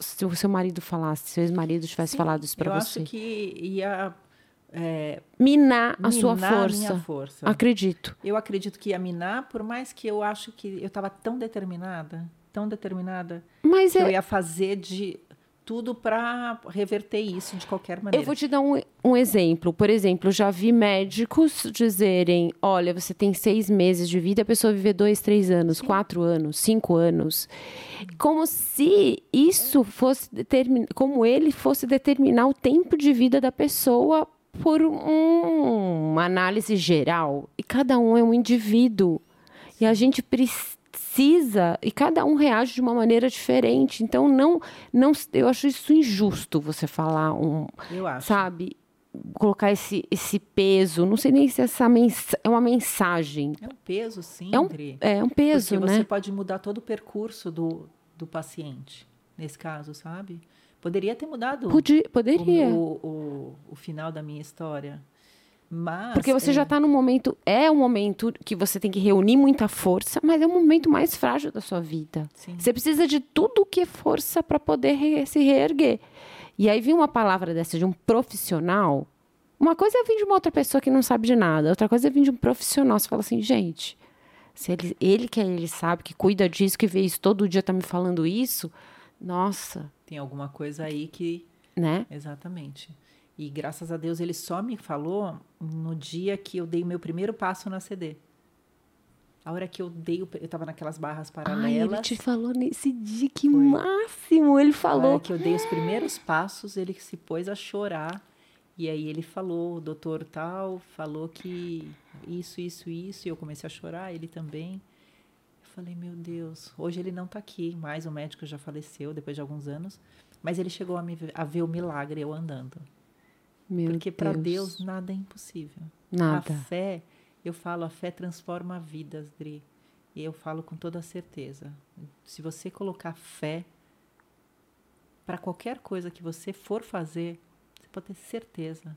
se, o seu marido falasse, se seu ex-marido tivesse Sim, falado isso eu para você. acho que ia é, Minar a sua minar a força. minha força. Acredito. Eu acredito que ia minar, por mais que eu acho que eu estava tão determinada, tão determinada, Mas que eu é, ia fazer de tudo para reverter isso de qualquer maneira. Eu vou te dar um, um exemplo. Por exemplo, já vi médicos dizerem: olha, você tem seis meses de vida, a pessoa viver dois, três anos, quatro anos, cinco anos. Como se isso fosse determinar, como ele fosse determinar o tempo de vida da pessoa por um- uma análise geral. E cada um é um indivíduo. E a gente precisa, e cada um reage de uma maneira diferente. Então, não, não, eu acho isso injusto você falar um, Eu acho. sabe, colocar esse, esse peso. Não sei nem se essa é uma mensagem. É um peso, sim, É um, é um peso, Porque né? você pode mudar todo o percurso do, do paciente, nesse caso, sabe? Poderia ter mudado Podia, o, poderia. o, o, o final da minha história. Mas. Porque você é, já está no momento. É um momento que você tem que reunir muita força, mas é o momento mais frágil da sua vida. Sim. Você precisa de tudo que é força para poder re- se reerguer. E aí vir uma palavra dessa de um profissional. Uma coisa é vir de uma outra pessoa que não sabe de nada, outra coisa é vir de um profissional. Você fala assim, gente, se ele, ele que ele sabe, que cuida disso, que vê isso todo dia, tá me falando isso, nossa, Tem alguma coisa aí que. né? Exatamente. E graças a Deus ele só me falou no dia que eu dei o meu primeiro passo na CD. A hora que eu dei, eu estava naquelas barras Ai, paralelas. ele te falou nesse dia, que Foi. máximo! Ele A falou. hora que eu dei os primeiros passos, ele se pôs a chorar. E aí ele falou, o doutor tal, falou que isso, isso, isso. E eu comecei a chorar, ele também. Eu falei, meu Deus, hoje ele não está aqui, mais o médico já faleceu depois de alguns anos, mas ele chegou a, me, a ver o milagre eu andando. Meu Porque para Deus nada é impossível. Nada. A fé, eu falo, a fé transforma vidas, Dri. E eu falo com toda certeza. Se você colocar fé para qualquer coisa que você for fazer, você pode ter certeza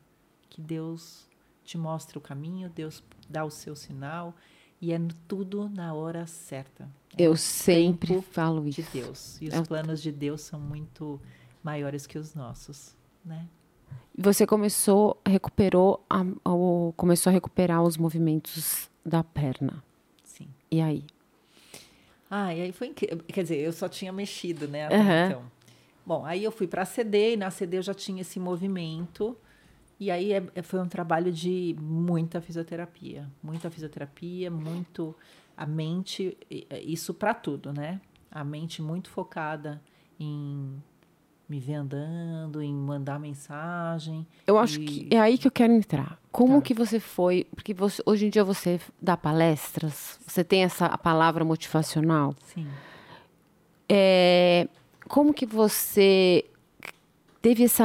que Deus te mostra o caminho, Deus dá o seu sinal e é tudo na hora certa. É eu sempre falo isso. De Deus. E os é planos de Deus são muito maiores que os nossos, né? Você começou, recuperou, a, a, começou a recuperar os movimentos da perna. Sim. E aí? Ah, e aí foi incrível. Quer dizer, eu só tinha mexido, né? Uhum. Então. Bom, aí eu fui para a CD e na CD eu já tinha esse movimento. E aí é, é, foi um trabalho de muita fisioterapia, muita fisioterapia, muito a mente, isso para tudo, né? A mente muito focada em me ver andando, em mandar mensagem. Eu acho e... que é aí que eu quero entrar. Como tá. que você foi? Porque você, hoje em dia você dá palestras, você tem essa palavra motivacional. Sim. É, como que você teve essa.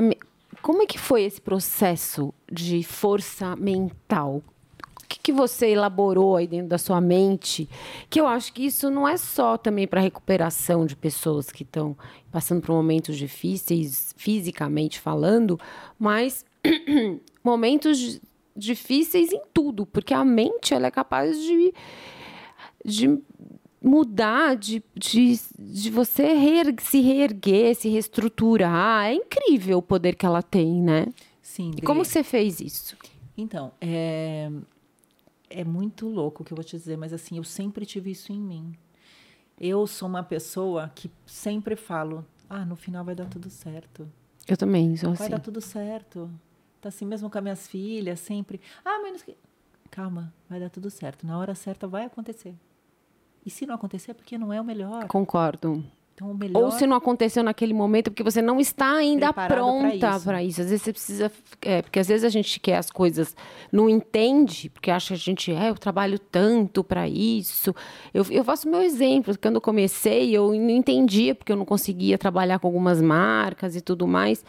Como é que foi esse processo de força mental? O que, que você elaborou aí dentro da sua mente? Que eu acho que isso não é só também para recuperação de pessoas que estão passando por momentos difíceis, fisicamente falando, mas momentos difíceis em tudo, porque a mente ela é capaz de, de mudar, de, de, de você se reerguer, se reestruturar. É incrível o poder que ela tem, né? Sim. E como você fez isso? Então, é, é muito louco o que eu vou te dizer, mas assim, eu sempre tive isso em mim. Eu sou uma pessoa que sempre falo, ah, no final vai dar tudo certo. Eu também sou vai assim. dar tudo certo. Tá assim mesmo com as minhas filhas, sempre. Ah, menos que. Calma, vai dar tudo certo. Na hora certa vai acontecer. E se não acontecer, é porque não é o melhor. Concordo. Então, melhor... Ou se não aconteceu naquele momento, porque você não está ainda Preparado pronta para isso. isso. Às vezes você precisa. É, porque às vezes a gente quer as coisas, não entende, porque acha que a gente. É, eu trabalho tanto para isso. Eu, eu faço meu exemplo. Quando eu comecei, eu não entendia, porque eu não conseguia trabalhar com algumas marcas e tudo mais.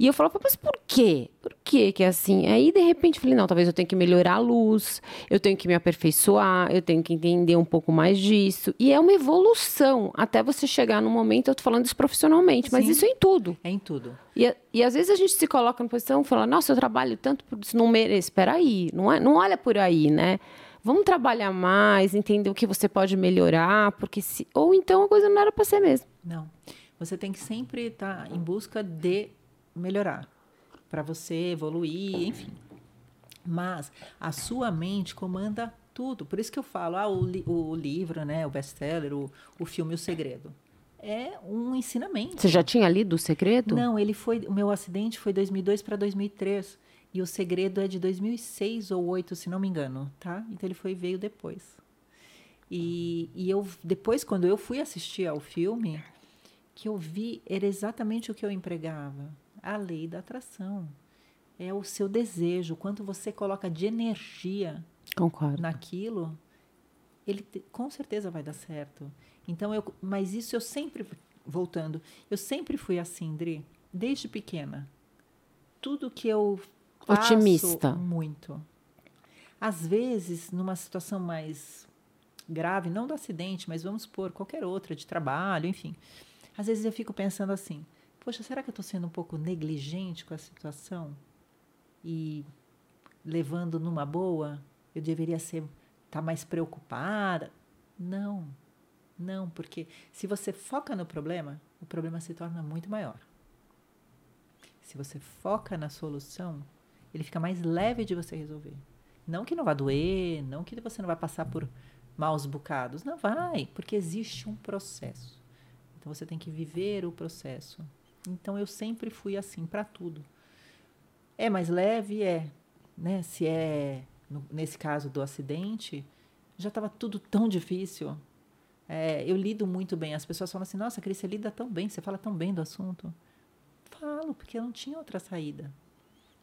E eu falava, mas por quê? Por quê que é assim? Aí, de repente, eu falei, não, talvez eu tenha que melhorar a luz, eu tenho que me aperfeiçoar, eu tenho que entender um pouco mais disso. E é uma evolução até você chegar no momento, eu tô falando isso profissionalmente, Sim. mas isso é em tudo. É em tudo. E, e às vezes a gente se coloca na posição e fala, nossa, eu trabalho tanto por isso, não mereço. Espera aí, não, é, não olha por aí, né? Vamos trabalhar mais, entender o que você pode melhorar, porque se. Ou então a coisa não era para ser mesmo. Não. Você tem que sempre estar tá em busca de melhorar, para você evoluir, enfim. Mas a sua mente comanda tudo. Por isso que eu falo, ah, o, li o livro, né, o best-seller, o, o filme O Segredo é um ensinamento. Você já tinha lido O Segredo? Não, ele foi. O meu acidente foi 2002 para 2003 e O Segredo é de 2006 ou 2008, se não me engano, tá? Então ele foi veio depois. E, e eu depois quando eu fui assistir ao filme, que eu vi era exatamente o que eu empregava, a lei da atração. É o seu desejo, quanto você coloca de energia Concordo. naquilo, ele te, com certeza vai dar certo. Então eu, mas isso eu sempre voltando, eu sempre fui assim, Dri, desde pequena. Tudo que eu faço otimista muito. Às vezes, numa situação mais grave, não do acidente, mas vamos supor qualquer outra de trabalho, enfim. Às vezes eu fico pensando assim: poxa, será que eu estou sendo um pouco negligente com a situação e levando numa boa? Eu deveria ser estar tá mais preocupada? Não. Não, porque se você foca no problema, o problema se torna muito maior. Se você foca na solução, ele fica mais leve de você resolver. Não que não vá doer, não que você não vai passar por maus bocados. Não vai, porque existe um processo. Então você tem que viver o processo. Então eu sempre fui assim para tudo. É mais leve? É. Né? Se é, no, nesse caso do acidente, já estava tudo tão difícil é, eu lido muito bem. As pessoas falam assim: nossa, Cris, você lida tão bem, você fala tão bem do assunto. Falo, porque eu não tinha outra saída.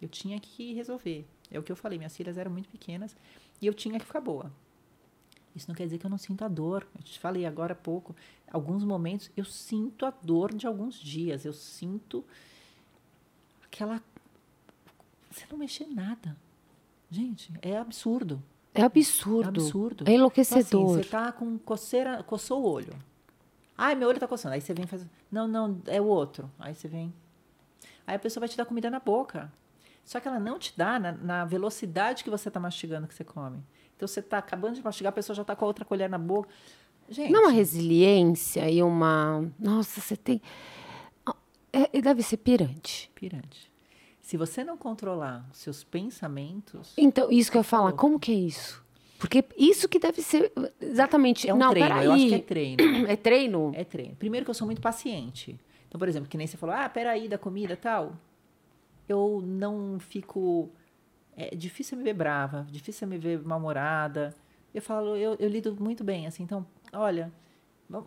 Eu tinha que resolver. É o que eu falei: minhas filhas eram muito pequenas e eu tinha que ficar boa. Isso não quer dizer que eu não sinto a dor. Eu te falei agora há pouco. Alguns momentos eu sinto a dor de alguns dias. Eu sinto aquela. Você não mexer em nada. Gente, é absurdo. É absurdo. É absurdo. É enlouquecedor. Então, assim, você tá com coceira, coçou o olho. Ai, meu olho tá coçando. Aí você vem fazer. Não, não, é o outro. Aí você vem. Aí a pessoa vai te dar comida na boca. Só que ela não te dá na, na velocidade que você tá mastigando que você come. Então você tá acabando de mastigar, a pessoa já tá com a outra colher na boca. Gente. Não, uma resiliência e uma. Nossa, você tem. É, deve ser pirante. Pirante. Se você não controlar os seus pensamentos. Então, isso que eu ia falar, como que é isso? Porque isso que deve ser exatamente. É um não, treino, peraí. eu acho que é treino. É treino? É treino. Primeiro que eu sou muito paciente. Então, por exemplo, que nem você falou, ah, peraí, da comida tal. Eu não fico. É difícil me ver brava, difícil me ver mal-humorada. Eu falo, eu, eu lido muito bem, assim, então, olha,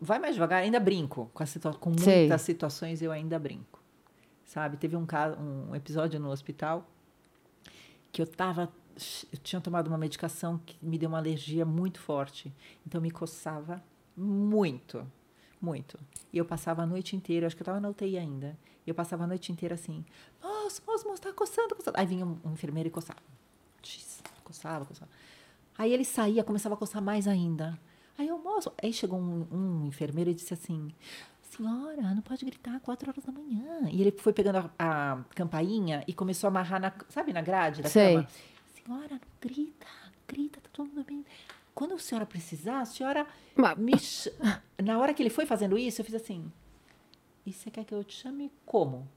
vai mais devagar, ainda brinco com, situa com muitas situações, eu ainda brinco sabe? Teve um, caso, um episódio no hospital que eu tava eu tinha tomado uma medicação que me deu uma alergia muito forte. Então me coçava muito, muito. E eu passava a noite inteira, acho que eu estava na UTI ainda. Eu passava a noite inteira assim: "Moço, moço, moço, tá coçando, coçando". Aí vinha um, um enfermeiro e coçava. Coçava, coçava. Aí ele saía, começava a coçar mais ainda. Aí eu, moço, aí chegou um, um enfermeiro e disse assim: senhora, não pode gritar quatro horas da manhã. E ele foi pegando a, a campainha e começou a amarrar, na, sabe, na grade da Sei. cama. Senhora, não grita, grita, tá todo mundo bem. Quando a senhora precisar, a senhora Mas... me. Na hora que ele foi fazendo isso, eu fiz assim, e você quer que eu te chame como?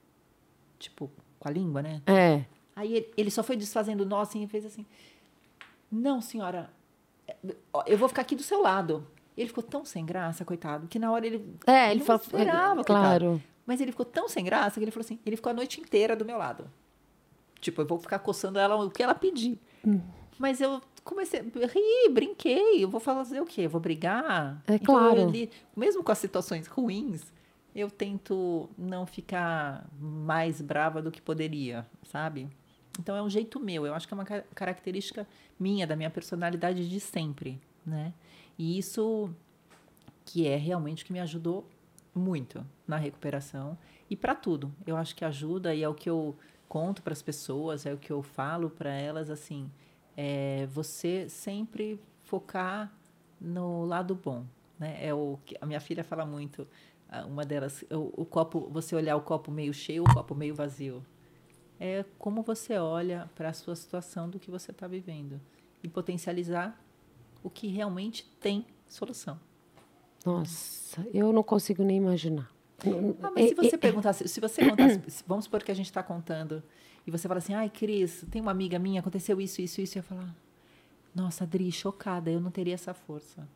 Tipo, com a língua, né? É. Aí ele, ele só foi desfazendo nó assim e fez assim, não, senhora, eu vou ficar aqui do seu lado. Ele ficou tão sem graça, coitado, que na hora ele. É, ele não falou. esperava, claro. Coitado. Mas ele ficou tão sem graça que ele falou assim: ele ficou a noite inteira do meu lado. Tipo, eu vou ficar coçando ela o que ela pedir. Hum. Mas eu comecei a rir, brinquei. Eu vou fazer o quê? Eu vou brigar? É então, claro. Mesmo com as situações ruins, eu tento não ficar mais brava do que poderia, sabe? Então é um jeito meu. Eu acho que é uma característica minha, da minha personalidade de sempre, né? E isso que é realmente o que me ajudou muito na recuperação e para tudo. Eu acho que ajuda e é o que eu conto para as pessoas, é o que eu falo para elas assim, é você sempre focar no lado bom, né? É o que a minha filha fala muito, uma delas, o, o copo, você olhar o copo meio cheio, o copo meio vazio. É como você olha para a sua situação do que você está vivendo e potencializar o que realmente tem solução. Nossa, eu não consigo nem imaginar. Ah, mas se você perguntasse, se você contasse, vamos supor que a gente está contando, e você fala assim, ai, Cris, tem uma amiga minha, aconteceu isso, isso, isso, e eu falar, nossa, Adri, chocada, eu não teria essa força.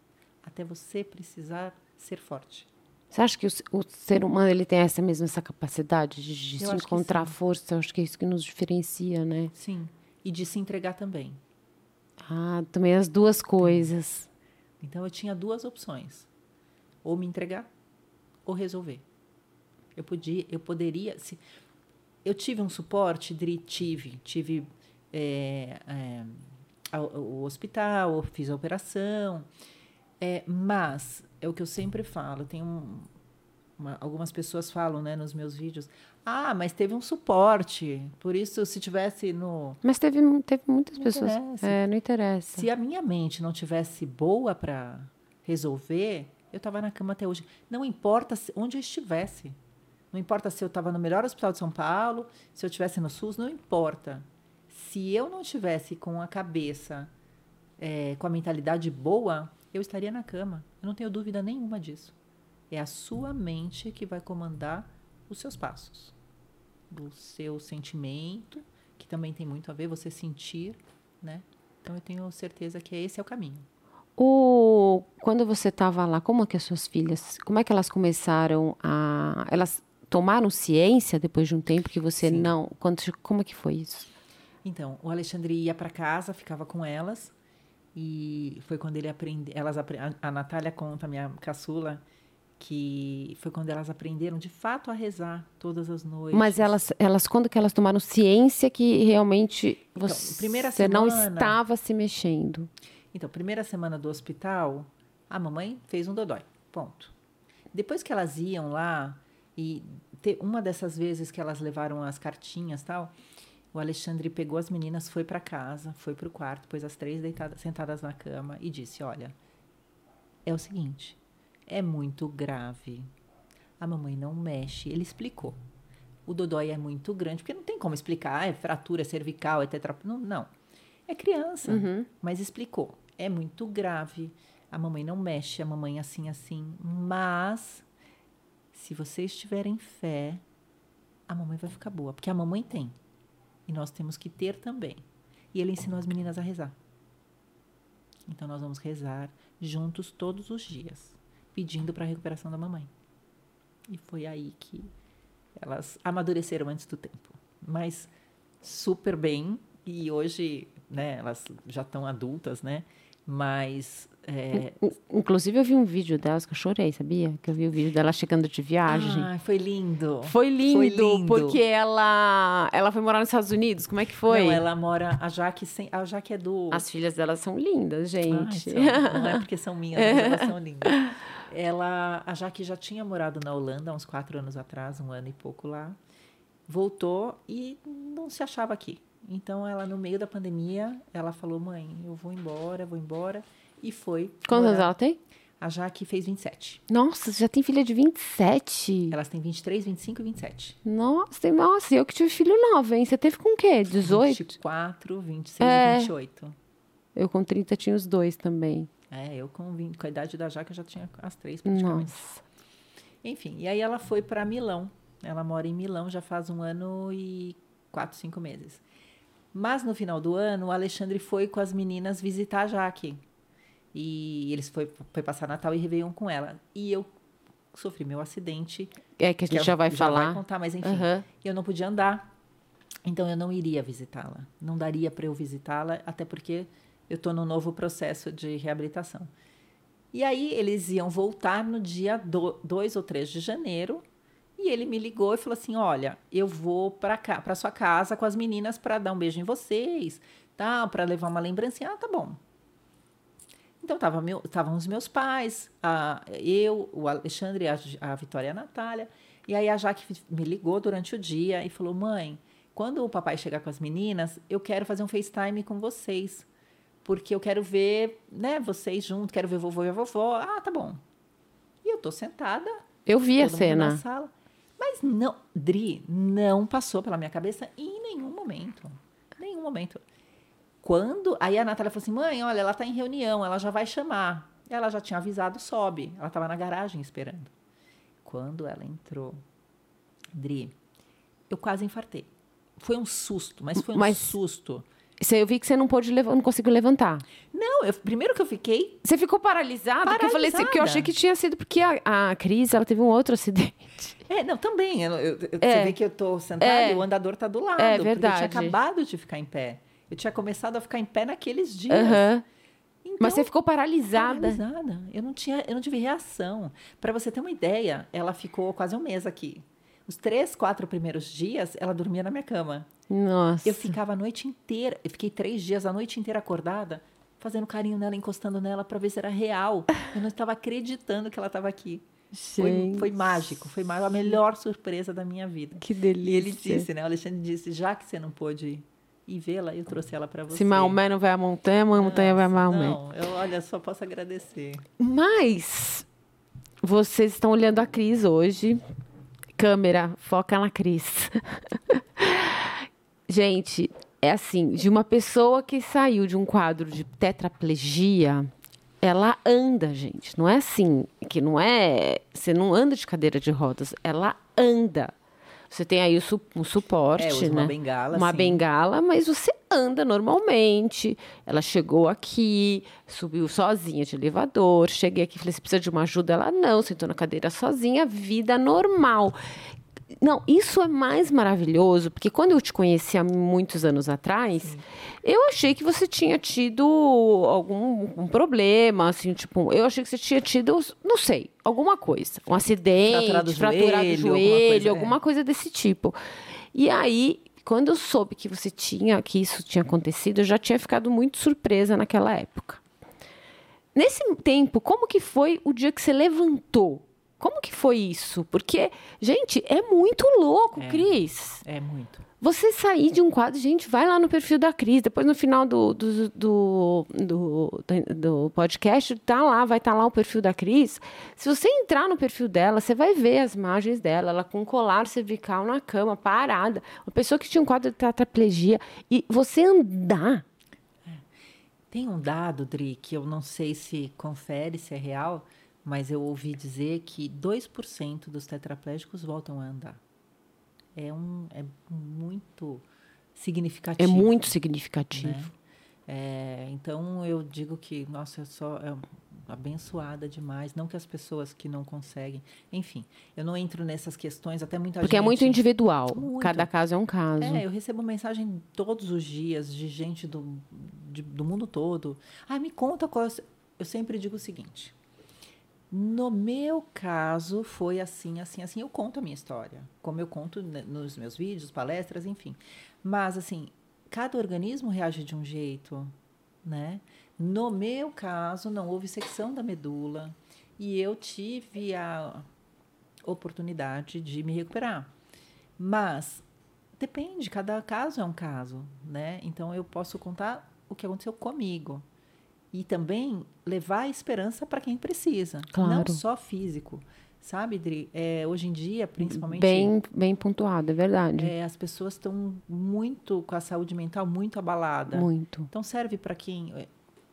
Até você precisar ser forte. Você acha que o, o ser humano ele tem essa mesma essa capacidade de, de se encontrar força? Eu acho que é isso que nos diferencia, né? Sim. E de se entregar também. Ah, também as duas coisas. Então eu tinha duas opções: ou me entregar ou resolver. Eu podia, eu poderia, se eu tive um suporte, tive, tive é, é, o hospital, fiz a operação, é, mas é o que eu sempre falo. Tem um, uma, algumas pessoas falam, né, nos meus vídeos. Ah, mas teve um suporte. Por isso, se tivesse no. Mas teve, teve muitas não pessoas. Interessa. É, não interessa. Se a minha mente não tivesse boa para resolver, eu estava na cama até hoje. Não importa onde eu estivesse. Não importa se eu estava no melhor hospital de São Paulo, se eu estivesse no SUS, não importa. Se eu não estivesse com a cabeça, é, com a mentalidade boa, eu estaria na cama. Eu não tenho dúvida nenhuma disso. É a sua mente que vai comandar os seus passos, o seu sentimento, que também tem muito a ver você sentir, né? Então eu tenho certeza que esse é o caminho. O quando você estava lá, como é que as suas filhas, como é que elas começaram a, elas tomaram ciência depois de um tempo que você Sim. não, quando, como é que foi isso? Então, o Alexandre ia para casa, ficava com elas e foi quando ele aprendeu, elas a, a Natália conta, minha caçula, que foi quando elas aprenderam de fato a rezar todas as noites. Mas elas, elas quando que elas tomaram ciência que realmente então, você, semana, não estava se mexendo? Então, primeira semana do hospital, a mamãe fez um dodói. Ponto. Depois que elas iam lá, e te, uma dessas vezes que elas levaram as cartinhas tal, o Alexandre pegou as meninas, foi para casa, foi para o quarto, pôs as três deitadas, sentadas na cama e disse: Olha, é o seguinte, é muito grave. A mamãe não mexe. Ele explicou. O dodói é muito grande, porque não tem como explicar, ah, é fratura cervical, é tetra... Não, não. É criança, Uhum. mas explicou. É muito grave. A mamãe não mexe, a mamãe assim, assim. Mas, se vocês tiverem fé, a mamãe vai ficar boa. Porque a mamãe tem. E nós temos que ter também. E ele ensinou as meninas a rezar. Então, nós vamos rezar juntos todos os dias, pedindo para a recuperação da mamãe. E foi aí que elas amadureceram antes do tempo. Mas super bem. E hoje, né, elas já estão adultas, né? Mas. É... In- Inclusive, eu vi um vídeo delas que eu chorei, sabia? Que eu vi o vídeo dela chegando de viagem. Ai, foi lindo. Foi lindo, Foi lindo. porque ela, ela foi morar nos Estados Unidos. Como é que foi? Não, ela mora. A Jaque, sem, a Jaque é do. As filhas dela são lindas, Ai, gente. são- não é porque são minhas, mas elas são lindas. Ela, a Jaque já tinha morado na Holanda há uns quatro anos atrás, um ano e pouco lá. Voltou e não se achava aqui. Então, ela, no meio da pandemia, ela falou: mãe, eu vou embora, vou embora. E foi. Quantos anos ela tem? A Jaque fez 27. Nossa, você já tem filha de 27. Elas têm 23, 25 e 27. Nossa, nossa, eu que tive filho novo, hein? Você teve com o quê? 18? 24, 26 É. e 28. Eu com 30 tinha os dois também. É, eu com, 20, com a idade da Jaque eu já tinha as três praticamente. Nossa. Enfim, e aí ela foi para Milão. Ela mora em Milão já faz um ano e quatro, cinco meses. Mas no final do ano, o Alexandre foi com as meninas visitar a Jaque. E eles foi, foi passar Natal e Réveillon com ela. E eu sofri meu acidente. É que a gente que já vai falar. vai contar, mas enfim. Aham. Eu não podia andar. Então eu não iria visitá-la. Não daria para eu visitá-la, até porque eu estou no novo processo de reabilitação. E aí eles iam voltar no dia 2 ou 3 de janeiro. E ele me ligou e falou assim: "Olha, eu vou para cá, para sua casa com as meninas para dar um beijo em vocês, tal, para levar uma lembrancinha". Ah, tá bom. Então tava meu, estavam os meus pais, a, eu, o Alexandre, a, a Vitória e a Natália. E aí a Jaque me ligou durante o dia e falou: "Mãe, quando o papai chegar com as meninas, eu quero fazer um FaceTime com vocês, porque eu quero ver, né, vocês juntos, quero ver vovô e a vovó". Ah, tá bom. E eu tô sentada, Eu vi a mundo na cena. sala. Mas não, Dri, não passou pela minha cabeça em nenhum momento. Nenhum momento. Quando. Aí a Natália falou assim: mãe, olha, ela tá em reunião, ela já vai chamar. Ela já tinha avisado, sobe. Ela tava na garagem esperando. Quando ela entrou, Dri, eu quase infartei. Foi um susto, mas foi um Mas- susto. Eu vi que você não pôde levar, não conseguiu levantar. Não, eu, primeiro que eu fiquei. Você ficou paralisada? Porque eu falei assim, que eu Paralisada. achei que tinha sido porque a, a Cris, ela teve um outro acidente. É, não, também. Eu, eu- É. Você vê que eu tô sentada É. e o andador tá do lado. É Porque eu verdade. tinha acabado de ficar em pé. Eu tinha começado a ficar em pé naqueles dias. Aham. Então, Mas você ficou paralisada. paralisada. Eu não tinha, eu não tive reação. Para você ter uma ideia, ela ficou quase um mês aqui. Os três, quatro primeiros dias, ela dormia na minha cama. Nossa. Eu ficava a noite inteira, eu fiquei três dias a noite inteira acordada, fazendo carinho nela, encostando nela para ver se era real. Eu não estava acreditando que ela estava aqui. Foi, foi mágico, foi a melhor surpresa da minha vida. Que E delícia. ele disse, né? O Alexandre disse, já que você não pôde ir vê-la, eu trouxe ela para você. Se Maomé não vai à montanha, a montanha vai a Maomé. Não, eu, olha, só posso agradecer. Mas vocês estão olhando a Cris hoje. Câmera, foca na Cris. Gente, é assim, de uma pessoa que saiu de um quadro de tetraplegia, ela anda, gente. Não é assim, que não é. Você não anda de cadeira de rodas, ela anda. Você tem aí o su- um suporte, É, né? uma bengala, Uma sim. bengala, mas você anda normalmente. Ela chegou aqui, subiu sozinha de elevador. Cheguei aqui, falei: você precisa de uma ajuda? Ela não, sentou na cadeira sozinha, vida normal. Não, isso é mais maravilhoso, porque quando eu te conheci há muitos anos atrás, eu achei que você tinha tido algum um problema, assim, tipo, eu achei que você tinha tido, não sei, alguma coisa. Um acidente, Fraturado fraturado o joelho, alguma joelho, coisa, é. alguma coisa desse tipo. E aí, quando eu soube que você tinha, que isso tinha acontecido, eu já tinha ficado muito surpresa naquela época. nesse tempo, como que foi o dia que você levantou? Como que foi isso? Porque, gente, é muito louco, É. Cris. É muito. Você sair de um quadro, gente, vai lá no perfil da Cris. Depois, no final do, do, do, do, do podcast, tá lá, vai estar lá o perfil da Cris. Se você entrar no perfil dela, você vai ver as imagens dela, ela com colar cervical na cama, parada. Uma pessoa que tinha um quadro de tetraplegia. E você andar. Tem um dado, Dri, que eu não sei se confere, se é real, mas eu ouvi dizer que 2% dos tetraplégicos voltam a andar. É, um, é muito É significativo. muito significativo. né? É, então eu digo que, nossa, eu só é abençoada demais. Não que as pessoas que não conseguem. Enfim, eu não entro nessas questões, até muita Porque gente. é muito individual. Muito. Cada caso é um caso. É, eu recebo mensagem todos os dias de gente do, de- do mundo todo. Ah, me conta qual. é o seu-" Eu sempre digo o seguinte. No meu caso, foi assim, assim, assim. Eu conto a minha história, como eu conto né, nos meus vídeos, palestras, enfim. Mas, assim, cada organismo reage de um jeito, né? No meu caso, não houve secção da medula e eu tive a oportunidade de me recuperar. Mas depende, cada caso é um caso, né? Então eu posso contar o que aconteceu comigo e também levar a esperança para quem precisa, Claro. não só físico, sabe, Dri? É, hoje em dia, principalmente Bem, bem pontuado, é verdade. é, as pessoas estão muito com a saúde mental muito abalada. Muito. Então serve para quem. Eu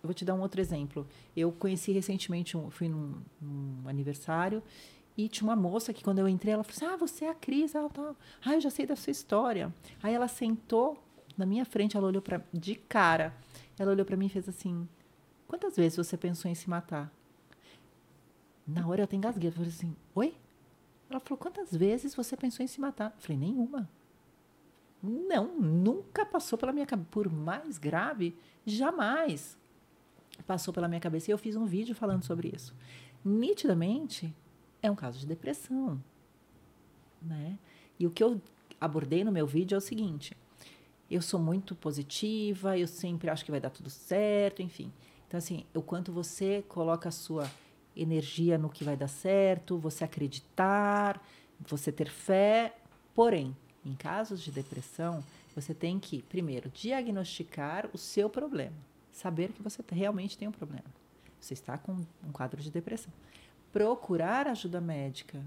vou te dar um outro exemplo. Eu conheci recentemente, um, fui num, num aniversário e tinha uma moça que quando eu entrei, ela falou assim: Ah, você é a Cris, ela. Ah, eu já sei da sua história. Aí ela sentou na minha frente, ela olhou para de cara. Ela olhou para mim e fez assim: Quantas vezes você pensou em se matar? Na hora eu até engasguei. Eu falei assim: Oi? Ela falou: Quantas vezes você pensou em se matar? Eu falei: Nenhuma. Não, nunca passou pela minha cabeça. Por mais grave, jamais passou pela minha cabeça. E eu fiz um vídeo falando sobre isso. Nitidamente, é um caso de depressão. Né? E o que eu abordei no meu vídeo é o seguinte: eu sou muito positiva, eu sempre acho que vai dar tudo certo, enfim. Então, assim, o quanto você coloca a sua energia no que vai dar certo, você acreditar, você ter fé. Porém, em casos de depressão, você tem que, primeiro, diagnosticar o seu problema. Saber que você realmente tem um problema. Você está com um quadro de depressão. Procurar ajuda médica.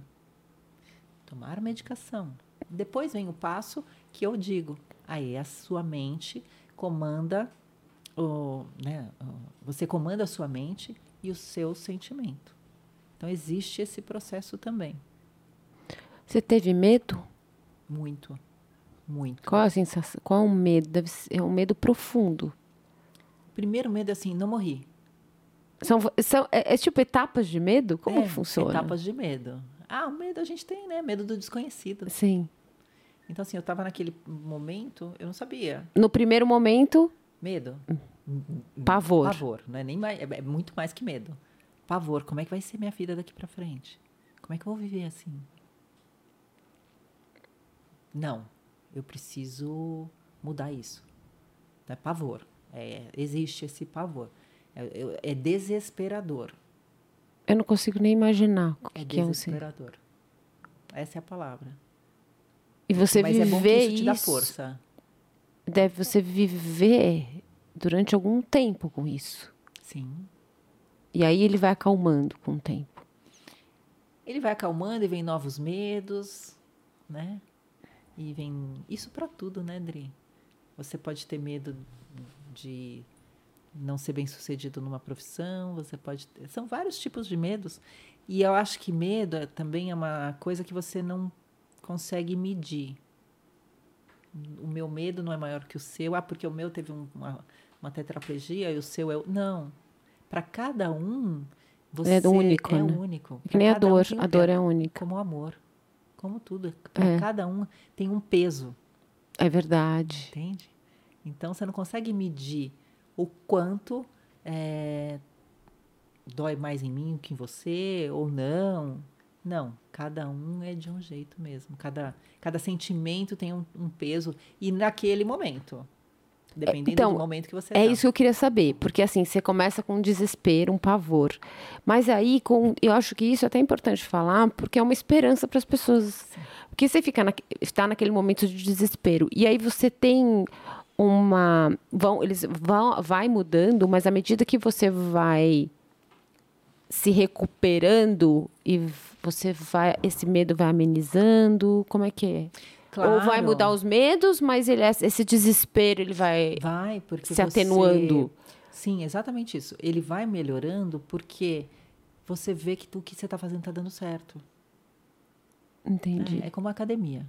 Tomar medicação. Depois vem o passo que eu digo. Aí a sua mente comanda, o, né, você comanda a sua mente e o seu sentimento. Então existe esse processo também. Você teve medo? Muito, muito. Qual a sensação? Qual é o medo? Deve ser é um medo profundo. Primeiro medo é assim, não morri. São, são, é, é tipo etapas de medo? Como É, funciona? Etapas de medo. Ah, o medo a gente tem, né? Medo do desconhecido. Sim. Então, assim, eu estava naquele momento, eu não sabia. No primeiro momento, Medo. Pavor. Pavor, não é nem mais, é é muito mais que medo. Pavor, como é que vai ser minha vida daqui para frente? Como é que eu vou viver assim? Não, eu preciso mudar isso. É pavor. É, existe esse pavor. É, é- é desesperador. Eu não consigo nem imaginar o que, É que é um sen- desesperador. Essa é a palavra. E você Mas é bom que viver isso te dá isso, força. deve você viver durante algum tempo com isso. Sim. E aí ele vai acalmando com o tempo. Ele vai acalmando e vem novos medos, né? E vem isso para tudo, né, Dri? Você pode ter medo de não ser bem sucedido numa profissão, você pode ter... são vários tipos de medos e eu acho que medo é- também é uma coisa que você não consegue medir. O meu medo não é maior que o seu, ah, porque o meu teve um- uma, uma tetraplegia e o seu é o... não. Para cada um você É único, é né? único. Que nem a dor. um a dor é única. como o amor, como tudo. Para É. cada um tem um peso, É verdade. entende? Então você não consegue medir o quanto é, dói mais em mim que em você ou não. Não, cada um é de um jeito mesmo. Cada, cada sentimento tem um, um peso e naquele momento. Dependendo Então, do momento que você É tá. isso que eu queria saber, porque assim, você começa com um desespero, um pavor. Mas aí, com, eu acho que isso é até importante falar, porque é uma esperança para as pessoas. Porque você fica na, está naquele momento de desespero. E aí você tem uma. Vão, eles vão, vai mudando, mas à medida que você vai se recuperando e você vai. Esse medo vai amenizando. Como é que é? Ou vai Claro. mudar os medos, mas ele, esse desespero ele vai. Vai, porque se você- atenuando. Sim, exatamente isso. Ele vai melhorando porque você vê que o que você está fazendo está dando certo. Entendi. É, é como a academia.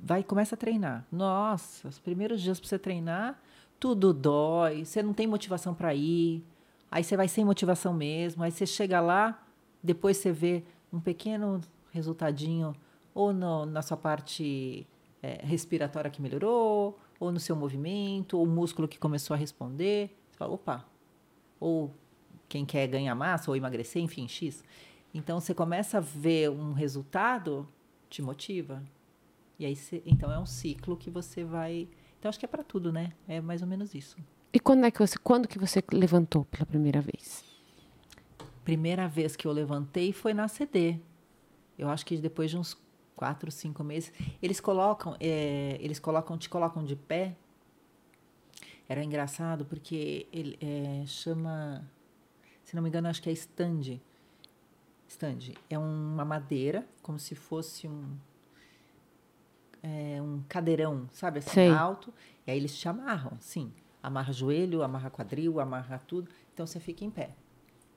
Vai, começa a treinar. Nossa, os primeiros dias para você treinar, tudo dói, você não tem motivação para ir. Aí você vai sem motivação mesmo. Aí você chega lá, depois você vê um pequeno resultadinho, ou no- na sua parte é, respiratória que melhorou, ou no seu movimento, ou o músculo que começou a responder. Você fala, opa. Ou quem quer ganhar massa ou emagrecer, enfim, X. Então você começa a ver um resultado, te motiva. E aí então é um ciclo que você vai. Então acho que é para tudo, né? É mais ou menos isso. E quando é que você, quando que você levantou pela primeira vez? Primeira vez que eu levantei foi na CD. Eu acho que depois de uns quatro, cinco meses, eles colocam, é, eles colocam, te colocam de pé. Era engraçado porque ele é, chama, se não me engano, acho que é stand. Stand é uma madeira, como se fosse um é, um cadeirão, sabe assim, Sei. alto. E aí eles te amarram, sim. Amarra joelho, amarra quadril, amarra tudo. Então você fica em pé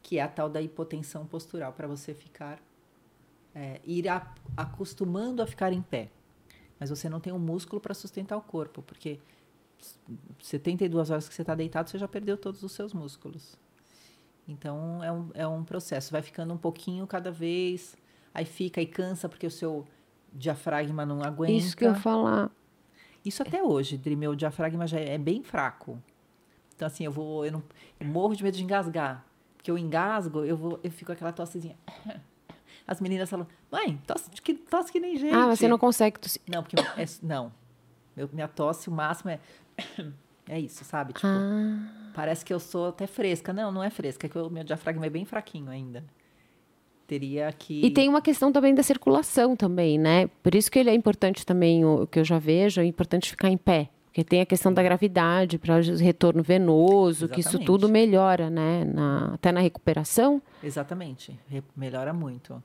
que é a tal da hipotensão postural, para você ficar, é, ir a- acostumando a ficar em pé. Mas você não tem um músculo para sustentar o corpo, porque 72 horas que você está deitado, você já perdeu todos os seus músculos. Então, é um, é um processo. Vai ficando um pouquinho cada vez, aí fica e cansa, porque o seu diafragma não aguenta. Isso que eu falar. Isso até hoje, Dri, meu diafragma já é bem fraco. Então, assim, eu vou. Eu, não, eu morro de medo de engasgar. Porque eu engasgo, eu, vou, eu fico com aquela tossezinha. As meninas falam, mãe, tosse que, tosse que nem gente. Ah, você não consegue tossir. Não, porque é, não. Meu, minha tosse, o máximo é. É isso, sabe? Tipo, Ah, parece que eu sou até fresca. Não, não é fresca, é que o meu diafragma é bem fraquinho ainda. Teria que. e tem uma questão também da circulação também, né? Por isso que ele é importante também, o, que eu já vejo, é importante ficar em pé. Porque tem a questão da gravidade, para o retorno venoso, que isso Exatamente. tudo melhora, né? Na- até na recuperação. Exatamente, re- melhora muito.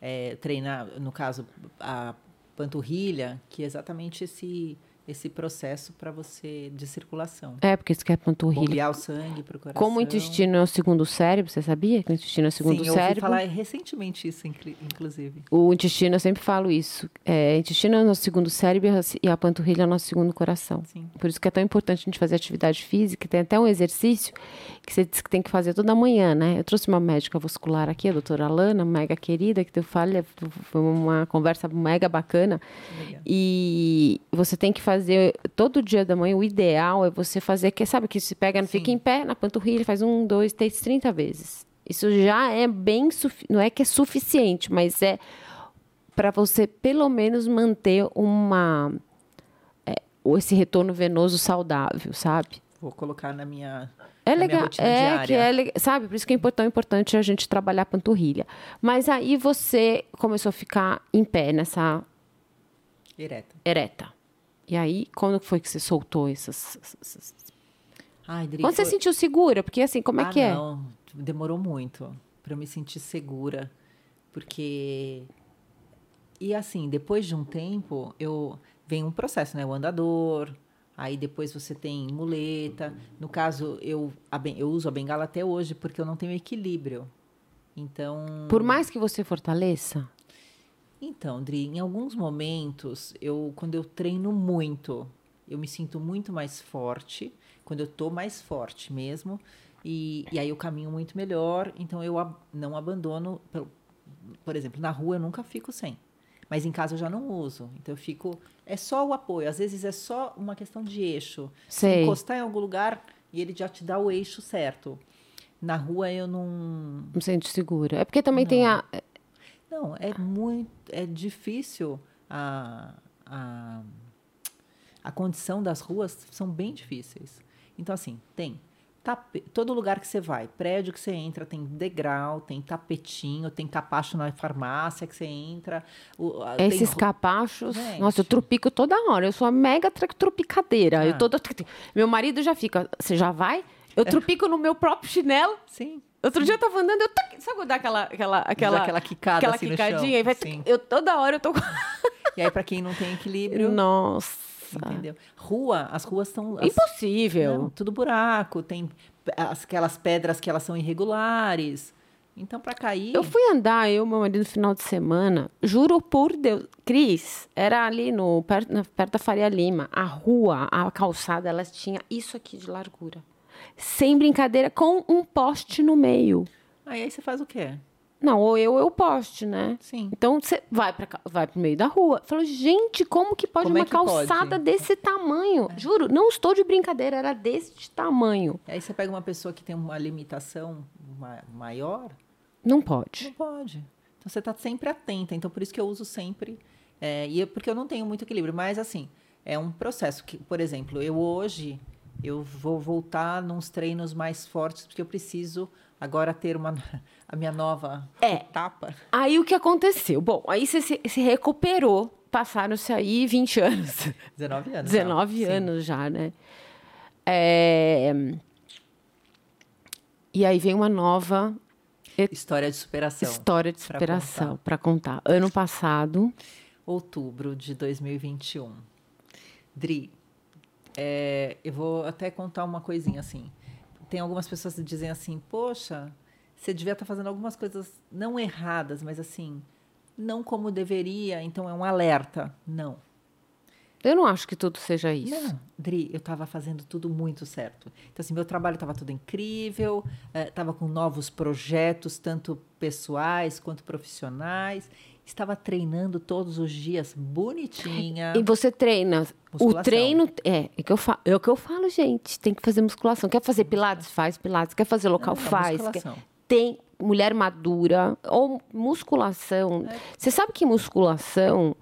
É, treinar, no caso, a panturrilha, que é exatamente esse, esse processo para você de circulação. É, porque isso que é panturrilha. Bombear o sangue para o coração. Como o intestino é o segundo cérebro, você sabia que o intestino é o segundo Sim, eu ouvi cérebro? falar recentemente isso, inclu- inclusive. O intestino, eu sempre falo isso. É, intestino é o nosso segundo cérebro e a panturrilha é o nosso segundo coração. Sim. Por isso que é tão importante a gente fazer atividade física. Tem até um exercício que você diz que tem que fazer toda manhã, né? Eu trouxe uma médica vascular aqui, a doutora Alana, mega querida, que eu falei, foi uma conversa mega bacana. Legal. E você tem que fazer todo dia da manhã. O ideal é você fazer, que sabe que se pega, fica Sim. em pé na panturrilha, faz um, dois, três, 30 vezes. Isso já é bem, não é que é suficiente, mas é para você pelo menos manter uma é, esse retorno venoso saudável, sabe? Vou colocar na minha, É na legal, é diária. que é sabe? Por isso que é importante, importante a gente trabalhar a panturrilha. Mas aí você começou a ficar em pé nessa Ereta. ereta. E aí, quando foi que você soltou essas. essas- Ai, Quando você sentiu segura? Porque assim, como é ah, que é? não, demorou muito para me sentir segura, porque e assim, depois de um tempo, eu vem um processo, né, o andador, aí depois você tem muleta. No caso, eu ben- eu uso a bengala até hoje porque eu não tenho equilíbrio. Então, Por mais que você fortaleça, então, Dri, em alguns momentos, eu quando eu treino muito, eu me sinto muito mais forte, quando eu tô mais forte mesmo, e, e aí eu caminho muito melhor, então eu ab- não abandono, por, por exemplo, na rua eu nunca fico sem, mas em casa eu já não uso, então eu fico, é só o apoio, às vezes é só uma questão de eixo, Se Sei. encostar em algum lugar e ele já te dá o eixo certo. Na rua eu não, não sente segura. É porque também tem a. não, é muito, é difícil a, a, a condição das ruas são bem difíceis. Então, assim, tem tape... todo lugar que você vai, prédio que você entra, tem degrau, tem tapetinho, tem capacho na farmácia que você entra. o- a- tem Esses ru- capachos, Gente. nossa, eu tropico toda hora. Eu sou uma mega tra- tropicadeira. Eu Ah. toda... Meu marido já fica, você já vai? Eu tropico no meu próprio chinelo. Sim. Outro dia eu tava andando, eu tac, sabe dá aquela aquela aquela aquela quicada aquela assim quicadinha e vai Sim. eu toda hora eu tô com- E aí, para quem não tem equilíbrio, Nossa. entendeu? Rua, as ruas estão. as- Impossível. Não, tudo buraco, tem as- aquelas pedras que elas são irregulares. Então, para cair. Eu fui andar, eu e meu marido, no final de semana. Juro por Deus. Cris, era ali no, perto, perto da Faria Lima. A rua, a calçada, elas tinha isso aqui de largura. Sem brincadeira, com um poste no meio. Aí, aí você faz o quê? Não, ou eu ou o poste, né? Sim. Então você vai para vai pro meio da rua. Falou, gente, como que pode Como é uma que pode? calçada desse tamanho? Juro, não estou de brincadeira, era desse tamanho. Aí você pega uma pessoa que tem uma limitação ma- maior, Não pode. não pode. Então você está sempre atenta. Então por isso que eu uso sempre. é, e eu- porque eu não tenho muito equilíbrio. Mas assim, é um processo que, por exemplo, eu hoje eu vou voltar nos treinos mais fortes, porque eu preciso agora ter uma a minha nova É. etapa. Aí o que aconteceu? Bom, aí você se, se recuperou. Passaram-se aí 20 anos. 19 anos. 19 já. Sim. anos já, né? É, E aí vem uma nova História de superação. história de superação para contar. Ano passado, outubro de 2021. Dri, é, eu vou até contar uma coisinha assim. Tem algumas pessoas que dizem assim, poxa, você devia estar fazendo algumas coisas não erradas, mas assim, não como deveria, então é um alerta. Não. eu não acho que tudo seja isso. Não, Dri, eu estava fazendo tudo muito certo. Então, assim, meu trabalho estava tudo incrível, estava com novos projetos, tanto pessoais quanto profissionais. Estava treinando todos os dias bonitinha. E você treina. O Musculação. treino é, é, que eu falo, é o que eu falo, gente. Tem que fazer musculação. Quer fazer pilates? Faz pilates. Quer fazer local? Não, não, faz. Quer- Tem mulher madura ou musculação. É. Você sabe que musculação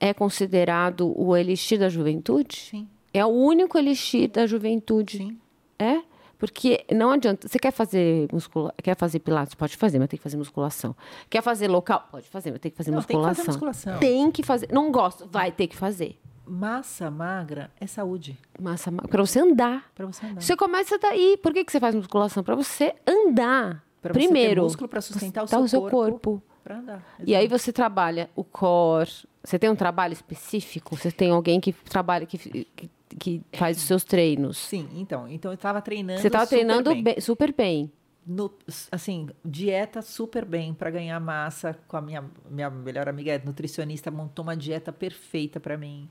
é considerado o elixir da juventude? Sim, É o único elixir da juventude. sim. É? Porque não adianta. Você quer fazer muscula... quer fazer pilates? Pode fazer, mas tem que fazer musculação. Quer fazer local? Pode fazer, mas tem que fazer Não, tem que musculação. fazer musculação. Tem que fazer. Não gosto, vai ter que fazer. Massa magra é saúde Massa ma- pra você andar. para você andar. Você começa daí. Por que, que você faz musculação? Pra você andar. Pra você ter Primeiro. músculo pra sustentar o sustentar seu corpo. corpo. Para andar. E aí você trabalha o core. Você tem um trabalho específico? Você tem alguém que trabalha, que, que, que faz os seus treinos? Sim, então, então eu estava treinando Você estava treinando bem. bem- super bem. No- assim, dieta super bem para ganhar massa com a minha minha melhor amiga é nutricionista montou uma dieta perfeita para mim.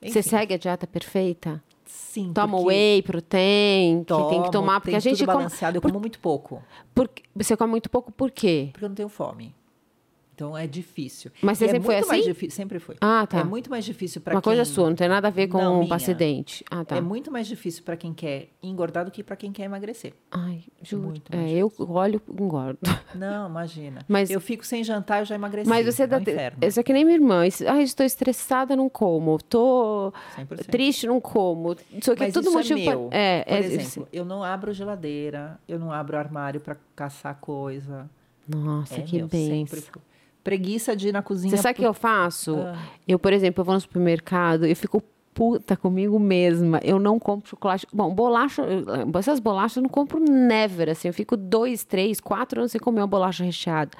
Você Enfim, segue a dieta perfeita? Sim, Toma whey, protein, que tem que tomo, tomar, porque a gente tudo come, balanceado, eu como muito pouco, porque você come muito pouco por quê? porque eu não tenho fome. Então é difícil. Mas você E é sempre foi assim? difí- sempre foi. Ah, tá. É muito mais difícil para Uma quem coisa sua, não tem nada a ver com Não, o minha. acidente. Ah, tá. É muito mais difícil para quem quer engordar do que para quem quer emagrecer. Ai, juro. Muito É, eu olho e engordo. Não, imagina. Mas- eu fico sem jantar, eu já emagreci. Mas você é dá. um. Isso é que nem minha irmã. Ai, estou estressada, não como. 100%. triste, não como. Isso aqui é Mas tudo isso motivo é pra- meu. É, Por é, exemplo, eu não abro geladeira, eu não abro armário para caçar coisa. Nossa, é que meu, bem. sempre. Preguiça de ir na cozinha. Você sabe o que eu faço? Ah. Eu, por exemplo, eu vou no supermercado, eu fico puta comigo mesma. Eu não compro chocolate. Bom, bolacha, eu- essas bolachas eu não compro never, assim. Eu fico dois, três, quatro anos sem comer uma bolacha recheada.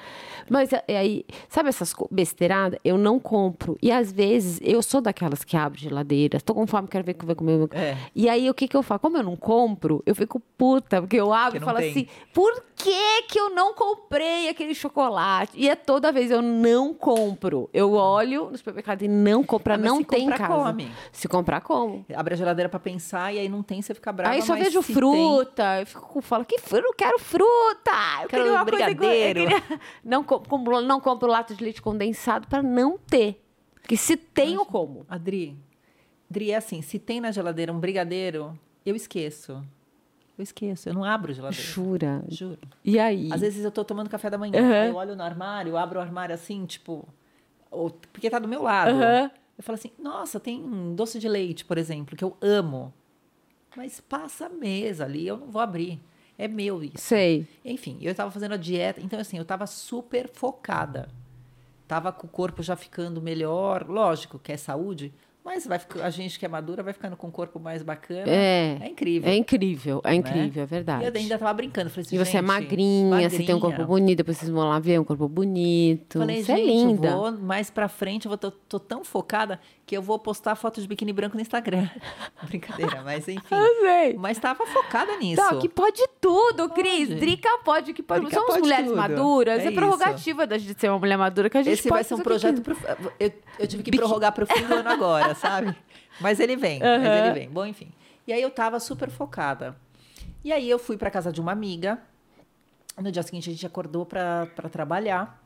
Mas é aí, sabe essas besteiradas? Eu não compro. E às vezes eu sou daquelas que abre geladeira. Tô com fome, quero ver o que vai comer. É. E aí o que que eu faço? Como eu não compro, eu fico puta, porque eu abro e não falo tem. assim: por que que eu não comprei aquele chocolate? E é toda vez eu não compro. Eu olho no supermercado e não compro, não se tem em comprar, casa. come. Se comprar, como. Abre a geladeira para pensar e aí não tem, você fica brava. Aí só vejo se fruta, eu fico com falo que fruta, eu quero fruta. Eu Quero uma coisa igual- brigadeiro. queria- Não, com- compro, não compro lata de leite condensado para não ter. Porque se tem, eu como. tem. Adri, Adri, é assim, se tem na geladeira um brigadeiro, eu esqueço. Eu esqueço, eu não abro geladeira. Jura? Juro. E aí? Às vezes eu tô tomando café da manhã, Uhum. eu olho no armário, eu abro o armário assim, tipo, ou- porque tá do meu lado. Aham. Eu falo assim, nossa, tem um doce de leite, por exemplo, que eu amo. Mas passa a mesa ali, eu não vou abrir. É meu isso. Sei. Enfim, eu tava fazendo a dieta, então assim, eu tava super focada. Tava com o corpo já ficando melhor, lógico que é saúde, mas vai ficar, a gente que é madura vai ficando com o corpo mais bacana. É. É incrível. É incrível, é né? incrível, é verdade. E eu ainda tava brincando. Falei assim, E você é gente, magrinha, você tem um corpo magrinha. bonito, depois vocês vão lá ver um corpo bonito. Falei, você é linda. eu vou mais pra frente, eu vou, tô, tô tão focada que eu vou postar foto de biquíni branco no Instagram. Brincadeira, mas enfim. Eu sei. Mas tava focada nisso. Não, que pode tudo, Cris. Pode. Drica pode, que pode. Drica Somos pode mulheres tudo. maduras. É, É prerrogativa da gente ser uma mulher madura que a gente Esse pode vai ser um fazer o que projeto. Pro, eu, eu tive que prorrogar pro fim do ano agora, sabe? Mas ele vem, mas Aham. ele vem. Bom, enfim. E aí eu tava super focada. E aí eu fui pra casa de uma amiga. No dia seguinte a gente acordou pra pra trabalhar.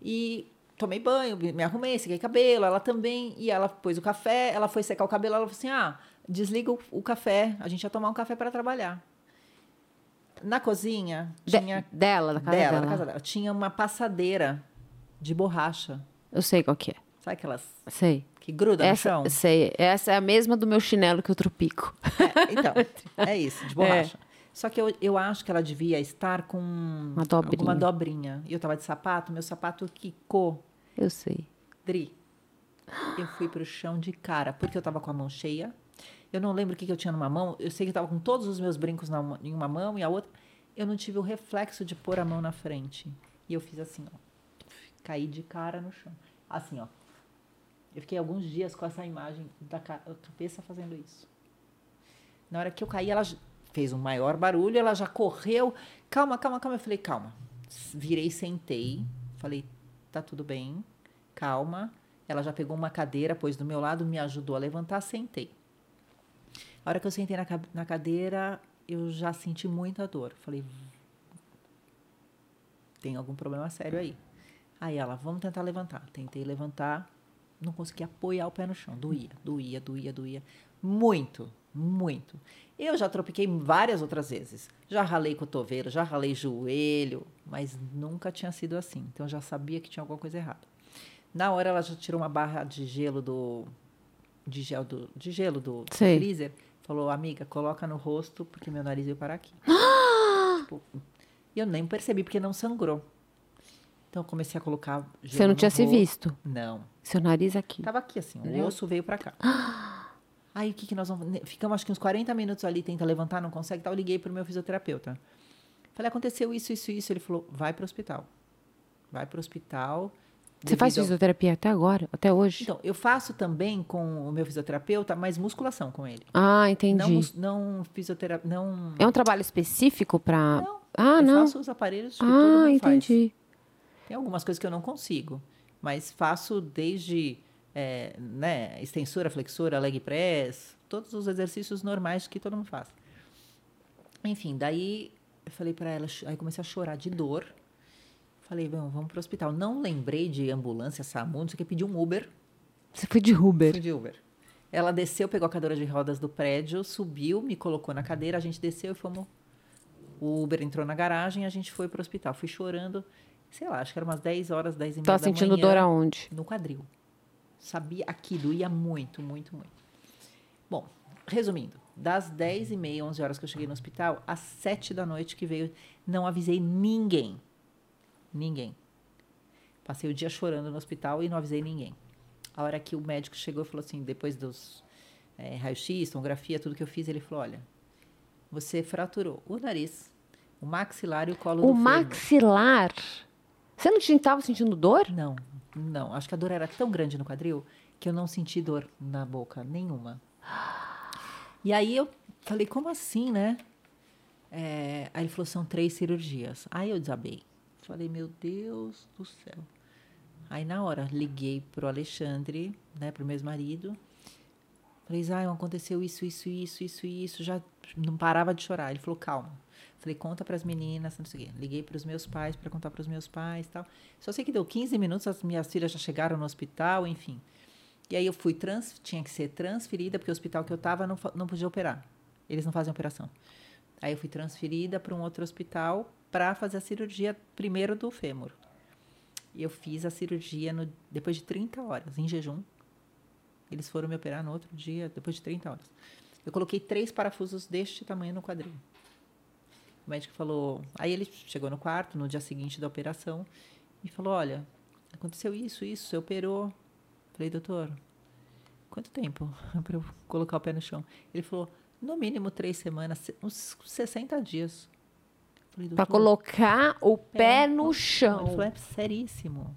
E tomei banho, me arrumei, sequei cabelo, ela também. E ela pôs o café, ela foi secar o cabelo, ela falou assim: ah, desliga o, o café, a gente ia tomar um café para trabalhar. Na cozinha De- tinha. dela, da casa dela, dela. da casa dela, tinha uma passadeira de borracha. Eu sei qual que é. Sabe aquelas Sei. Que grudam Essa, no chão? sei. Essa é a mesma do meu chinelo que eu tropico. É, então, é isso, de borracha. Só que eu, eu acho que ela devia estar com Uma dobrinha. alguma dobrinha. E eu tava de sapato, meu sapato quicou. Eu sei. Dri. Eu fui pro chão de cara, porque eu tava com a mão cheia. Eu não lembro o que, que eu tinha numa mão. Eu sei que eu tava com todos os meus brincos na uma- em uma mão e a outra. Eu não tive o reflexo de pôr a mão na frente. E eu fiz assim, ó. Caí de cara no chão. Assim, ó. Eu fiquei alguns dias com essa imagem da cabeça fazendo isso. Na hora que eu caí, ela fez um maior barulho, ela já correu. Calma, calma, calma. Eu falei, calma. Virei, sentei. Falei, tá tudo bem. Calma. Ela já pegou uma cadeira, pôs do meu lado, me ajudou a levantar, sentei. A hora que eu sentei na, na cadeira, eu já senti muita dor. Falei, tem algum problema sério aí. Aí ela, vamos tentar levantar. Tentei levantar, não consegui apoiar o pé no chão. Doía, doía, doía, doía. Muito, muito. Eu já tropiquei várias outras vezes. Já ralei cotovelo, já ralei joelho, mas nunca tinha sido assim. Então eu já sabia que tinha alguma coisa errada. Na hora ela já tirou uma barra de gelo do de gel do de gelo do, do freezer, falou: "Amiga, coloca no rosto porque meu nariz veio parar aqui". tipo, e eu nem percebi porque não sangrou. Então eu comecei a colocar Você não tinha se rosto. visto. Não. Seu nariz aqui. Tava aqui assim, o osso veio pra cá. Aí o que, que nós vamos. ne- Ficamos acho que uns 40 minutos ali, tenta levantar, não consegue, tal. Eu liguei pro meu fisioterapeuta. Falei, aconteceu isso, isso, isso. Ele falou, vai pro hospital. Vai pro hospital. Você faz ao- fisioterapia até agora? Até hoje? Então, eu faço também com o meu fisioterapeuta, mas musculação com ele. ah, entendi. Não, não fisioterapia. Não. É um trabalho específico pra. Não, ah, eu não. faço os aparelhos que todo Ah, mundo faz. Tem algumas coisas que eu não consigo, mas faço desde é, né, extensora, flexora, leg press, todos os exercícios normais que todo mundo faz. Enfim, daí eu falei pra ela, aí comecei a chorar de dor. Falei, vamos pro hospital. Não lembrei de ambulância, SAMU, não sei o que, pedi um Uber. Você foi de Uber. Fui de Uber. Ela desceu, pegou a cadeira de rodas do prédio, subiu, me colocou na cadeira, a gente desceu e fomos. O Uber entrou na garagem, a gente foi pro hospital. Fui chorando, sei lá, acho que era umas 10 horas, 10 e meia Tá da sentindo manhã, dor aonde? No quadril. Sabia aqui, doía muito, muito, muito. Bom, resumindo, das 10 e meia, 11 horas que eu cheguei no hospital, às 7 da noite que veio, não avisei ninguém. Ninguém. Passei o dia chorando no hospital e não avisei ninguém. A hora que o médico chegou e falou assim, depois dos é, raio-x, tomografia, tudo que eu fiz, ele falou, olha, você fraturou o nariz, o maxilar e o colo O do fêmur. maxilar. Você não estava sentindo dor? Não, não. Acho que a dor era tão grande no quadril que eu não senti dor na boca nenhuma. E aí eu falei, como assim, né? É, aí ele falou, são três cirurgias. Aí eu desabei. Falei, meu Deus do céu. Aí na hora liguei pro Alexandre, né, pro meu ex-marido. Falei, Zion, aconteceu isso, isso, isso, isso, isso. Já não parava de chorar. Ele falou, calma. Falei, conta para as meninas, não sei o quê. Liguei para os meus pais para contar para os meus pais, tal. Só sei que deu 15 minutos, as minhas filhas já chegaram no hospital, enfim. E aí eu fui trans, tinha que ser transferida porque o hospital que eu estava não, não podia operar. Eles não fazem operação. Aí eu fui transferida para um outro hospital para fazer a cirurgia primeiro do fêmur. E eu fiz a cirurgia no, depois de 30 horas, em jejum. Eles foram me operar no outro dia, depois de 30 horas. Eu coloquei três parafusos deste tamanho no quadril. O médico falou. Aí ele chegou no quarto, no dia seguinte da operação, e falou: Olha, aconteceu isso, isso, você operou. Falei, doutor, quanto tempo para eu colocar o pé no chão? Ele falou: no mínimo três semanas, uns 60 dias. Para colocar o pé, no chão. Ele falou: é seríssimo.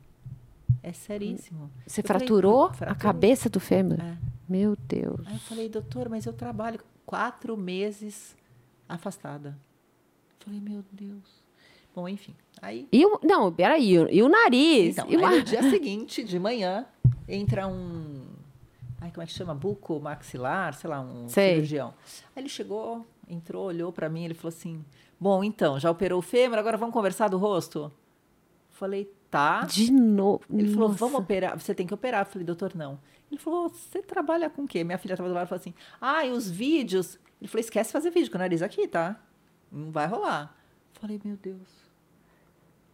É seríssimo. Você fraturou, falei, a cabeça do fêmur? É. Meu Deus. Aí eu falei, doutor, mas eu trabalho quatro meses afastada. Falei, meu Deus. Bom, enfim. Aí. E o, não, peraí, e o nariz? Então, e aí, no dia seguinte, de manhã, entra um. Ai, como é que chama? Buco maxilar, sei lá, um sei. cirurgião. Aí ele chegou, entrou, olhou para mim, ele falou assim: Bom, então, já operou o fêmur, agora vamos conversar do rosto? Falei, tá. De novo. Ele Nossa. falou, vamos operar, você tem que operar. Eu falei, doutor, não. Ele falou, você trabalha com o quê? Minha filha estava do lado e falou assim, ah, e os vídeos. Ele falou, esquece fazer vídeo com o nariz aqui, tá? Não vai rolar. Falei, meu Deus.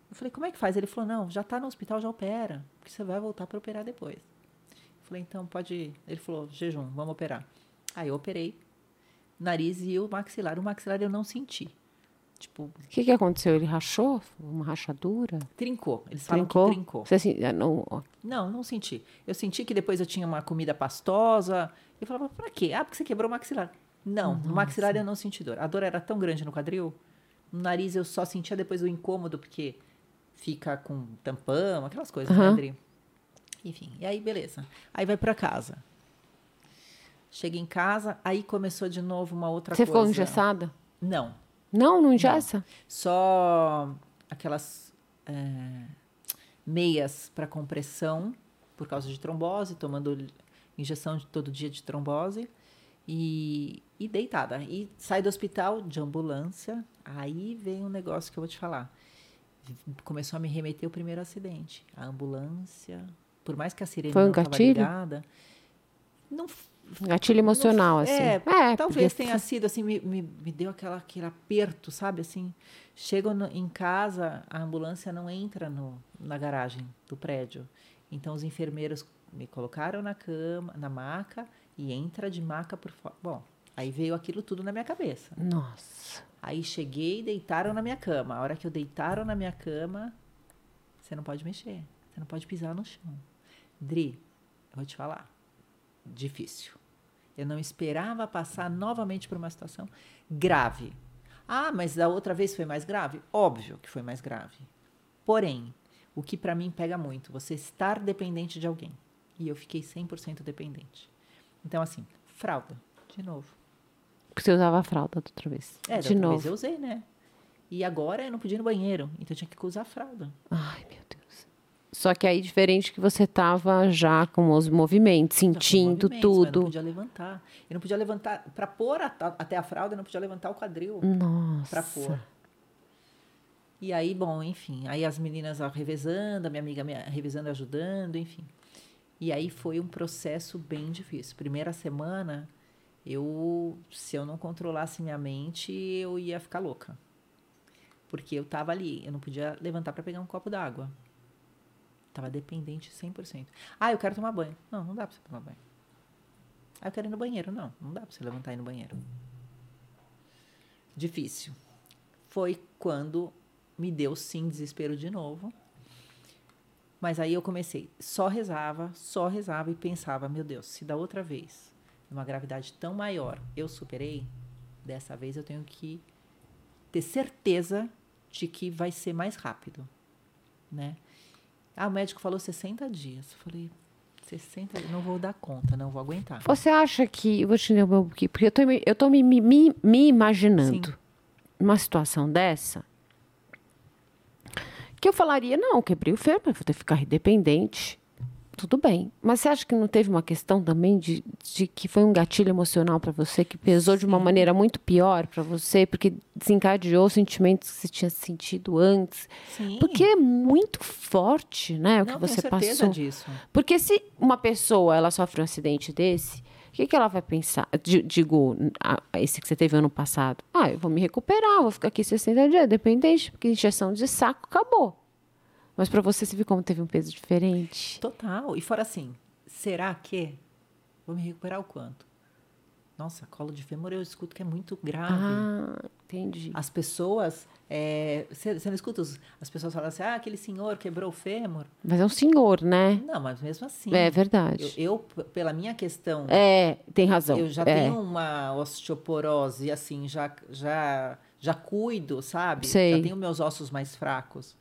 Eu falei, como é que faz? Ele falou, não, já está no hospital, já opera. Porque você vai voltar para operar depois. Eu falei, então pode ir. Ele falou, jejum, vamos operar. Aí eu operei. Nariz e o maxilar. O maxilar eu não senti. Tipo. O que, que aconteceu? Ele rachou? Uma rachadura? Trincou. Eles falam trincou? que trincou. Você assim, não... não, não senti. Eu senti que depois eu tinha uma comida pastosa. Eu falava, pra quê? Ah, porque você quebrou o maxilar. Não, Nossa. no maxilar eu não senti dor. A dor era tão grande no quadril. No nariz eu só sentia depois o incômodo, porque fica com tampão, aquelas coisas, uhum. né, Adri? Enfim, e aí beleza. Aí vai para casa. Chega em casa, aí começou de novo uma outra Você coisa. Você ficou engessada? Não. Não, não engessa? Não. Só aquelas é, meias para compressão por causa de trombose, tomando injeção de todo dia de trombose e, e deitada. E sai do hospital de ambulância, aí vem um negócio que eu vou te falar. Começou a me remeter o primeiro acidente. A ambulância, por mais que a sirene Foi um não gatilho? ligada, não Gatilho emocional, não, assim. É, é talvez tenha sido, assim, me, me, me, deu aquela, aquele aperto, sabe, assim. Chego no, em casa, a ambulância não entra no, na garagem do prédio. Então, os enfermeiros me colocaram na cama, na maca, e entra de maca por fora. Bom, aí veio aquilo tudo na minha cabeça. Nossa. Aí cheguei e deitaram na minha cama. A hora que eu deitaram na minha cama, você não pode mexer. Você não pode pisar no chão. Dri, eu vou te falar. Difícil. Eu não esperava passar novamente por uma situação grave. Ah, mas da outra vez foi mais grave? Óbvio que foi mais grave. Porém, o que para mim pega muito, você estar dependente de alguém. E eu fiquei 100% dependente. Então, assim, fralda, de novo. Porque você usava fralda da outra vez. É, da de novo. vez eu usei, né? E agora eu não podia ir no banheiro, então eu tinha que usar fralda. Ai, meu Deus. Só que aí, diferente que você estava já com os movimentos, sentindo movimentos, tudo. Eu não podia levantar. Eu não podia levantar. Para pôr a, até a fralda, eu não podia levantar o quadril. Nossa. Para pôr. E aí, bom, enfim. Aí as meninas revezando, a minha amiga revezando, ajudando, enfim. E aí foi um processo bem difícil. Primeira semana, eu, se eu não controlasse minha mente, eu ia ficar louca. Porque eu estava ali, eu não podia levantar para pegar um copo d'água. Tava dependente 100%. Ah, eu quero tomar banho. Não, não dá pra você tomar banho. Ah, eu quero ir no banheiro. Não, não dá pra você levantar e ir no banheiro. Difícil. Foi quando me deu sim desespero de novo. Mas aí eu comecei, só rezava, só rezava e pensava, meu Deus, se da outra vez, uma gravidade tão maior, eu superei, dessa vez eu tenho que ter certeza de que vai ser mais rápido, né? Ah, o médico falou 60 dias. Eu falei, 60 dias, não vou dar conta, não vou aguentar. Você acha que. Eu vou te um pouquinho, porque eu tô, eu tô me, me, me imaginando Sim. uma situação dessa. Que eu falaria, não, quebrei o ferro, vou ter que ficar independente tudo bem. Mas você acha que não teve uma questão também de, de que foi um gatilho emocional para você, que pesou de uma maneira muito pior para você, porque desencadeou sentimentos que você tinha sentido antes? Sim. Porque é muito forte, né, o não, que você tenho passou. Disso. Porque se uma pessoa ela sofre um acidente desse, o que, que ela vai pensar? Digo, esse que você teve ano passado. Ah, eu vou me recuperar, vou ficar aqui 60 dias, dependente, porque injeção de saco acabou. Mas para você, você viu como teve um peso diferente? Total. E fora assim, será que Vou me recuperar o quanto? Nossa, colo de fêmur eu escuto que é muito grave. Ah, entendi. As pessoas. é, Você não escuta os- as pessoas falando assim, ah, aquele senhor quebrou o fêmur. Mas é um senhor, né? Não, mas mesmo assim. É verdade. Eu, eu, pela minha questão, É, tem razão. eu já é. tenho uma osteoporose, assim, já, já, já cuido, sabe? Sei. Já tenho meus ossos mais fracos,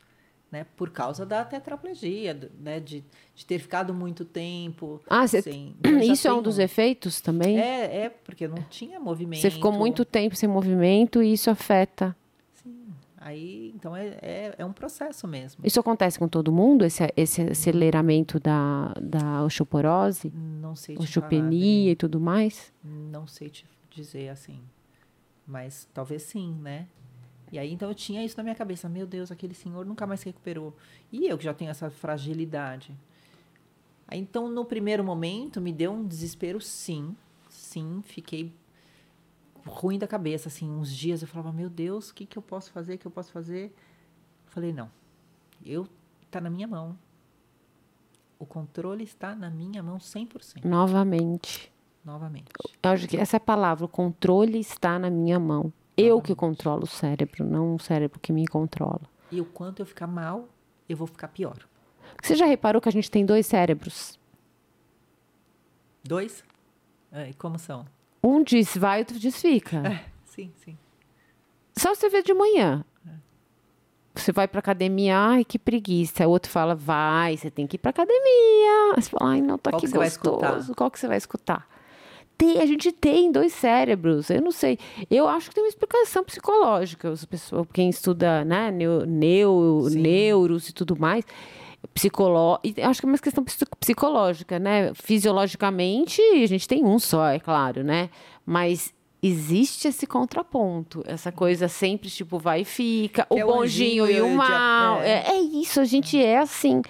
né? Por causa da tetraplegia, né? De, de ter ficado muito tempo Ah, cê- sem... já Isso é um dos efeitos também? É, é, porque não tinha movimento. Você ficou muito tempo sem movimento e isso afeta. Sim. Aí, então, é, é, é um processo mesmo. Isso acontece com todo mundo, esse, esse aceleramento da, da osteoporose, Não sei te osteopenia e tudo mais? falar. Não sei te dizer assim. Mas talvez sim, né? E aí, então, eu tinha isso na minha cabeça. Meu Deus, aquele senhor nunca mais se recuperou. E eu que já tenho essa fragilidade. Aí, então, no primeiro momento, me deu um desespero, sim. Sim, fiquei ruim da cabeça, assim. Uns dias eu falava, meu Deus, o que, que eu posso fazer? O que eu posso fazer? Falei, não. Eu, tá na minha mão. O controle está na minha mão 100%. Novamente. Novamente. Eu acho que essa é a palavra, o controle está na minha mão. Eu que controlo o cérebro, não o cérebro que me controla. E o quanto eu ficar mal, eu vou ficar pior. Você já reparou que a gente tem dois cérebros? Dois? É, e como são? Um diz vai, outro diz fica. É, sim, sim. Só você vê de manhã. Você vai pra academia, ai, que preguiça. O outro fala, vai, você tem que ir pra academia. Aí Você fala, ai, não, tá Qual aqui que gostoso. Qual que você vai escutar? Tem, a gente tem dois cérebros, eu não sei. Eu acho que tem uma explicação psicológica. As pessoas, quem estuda né, neu, neu, neuros e tudo mais, psicolo, e acho que é uma questão psi- psicológica, né? Fisiologicamente, a gente tem um só, é claro, né? Mas existe esse contraponto, essa coisa sempre tipo vai e fica, Que o é bonzinho e o mal. é. É, é isso, a gente é assim.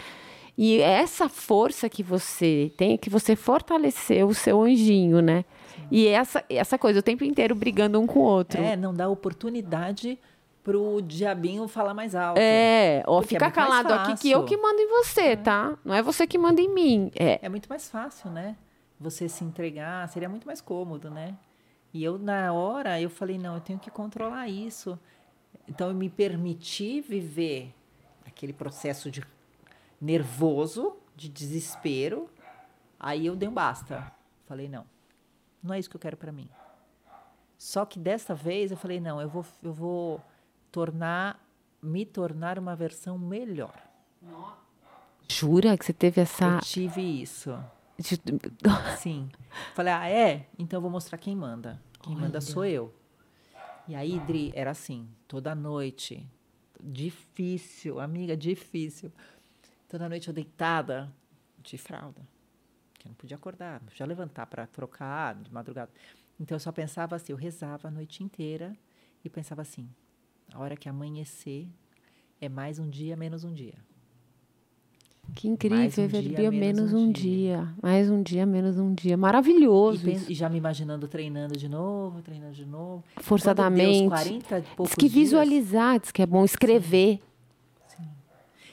E essa força que você tem, é que você fortaleceu o seu anjinho, né? E essa, essa coisa, o tempo inteiro brigando um com o outro. É, não dá oportunidade pro diabinho falar mais alto. É, ó, é fica mais calado aqui que eu que mando em você, tá? Não é você que manda em mim. É, É muito mais fácil, né? Você se entregar, seria muito mais cômodo, né? E eu, na hora, eu falei, não, eu tenho que controlar isso. Então, eu me permiti viver aquele processo de nervoso, de desespero. Aí eu dei um basta. Falei, não, não é isso que eu quero para mim. Só que dessa vez eu falei, não, eu vou, eu vou tornar, me tornar uma versão melhor. jura que você teve essa. Eu tive isso. Sim. Falei, ah, é? Então eu vou mostrar quem manda. Quem manda Olha. sou eu. E aí, Dri, era assim, toda noite. Difícil, amiga, difícil. Toda noite eu deitada de fralda. Que eu não podia acordar, não podia levantar para trocar de madrugada. Então eu só pensava assim, eu rezava a noite inteira e pensava assim, a hora que amanhecer é mais um dia, menos um dia. Que incrível, um dia, menos menos um um dia. Mais um dia, menos um dia. E, Maravilhoso. isso. e já me imaginando treinando de novo, treinando de novo. Força Quando da mente. 40 e poucos Diz que dias, visualizar, diz que é bom escrever.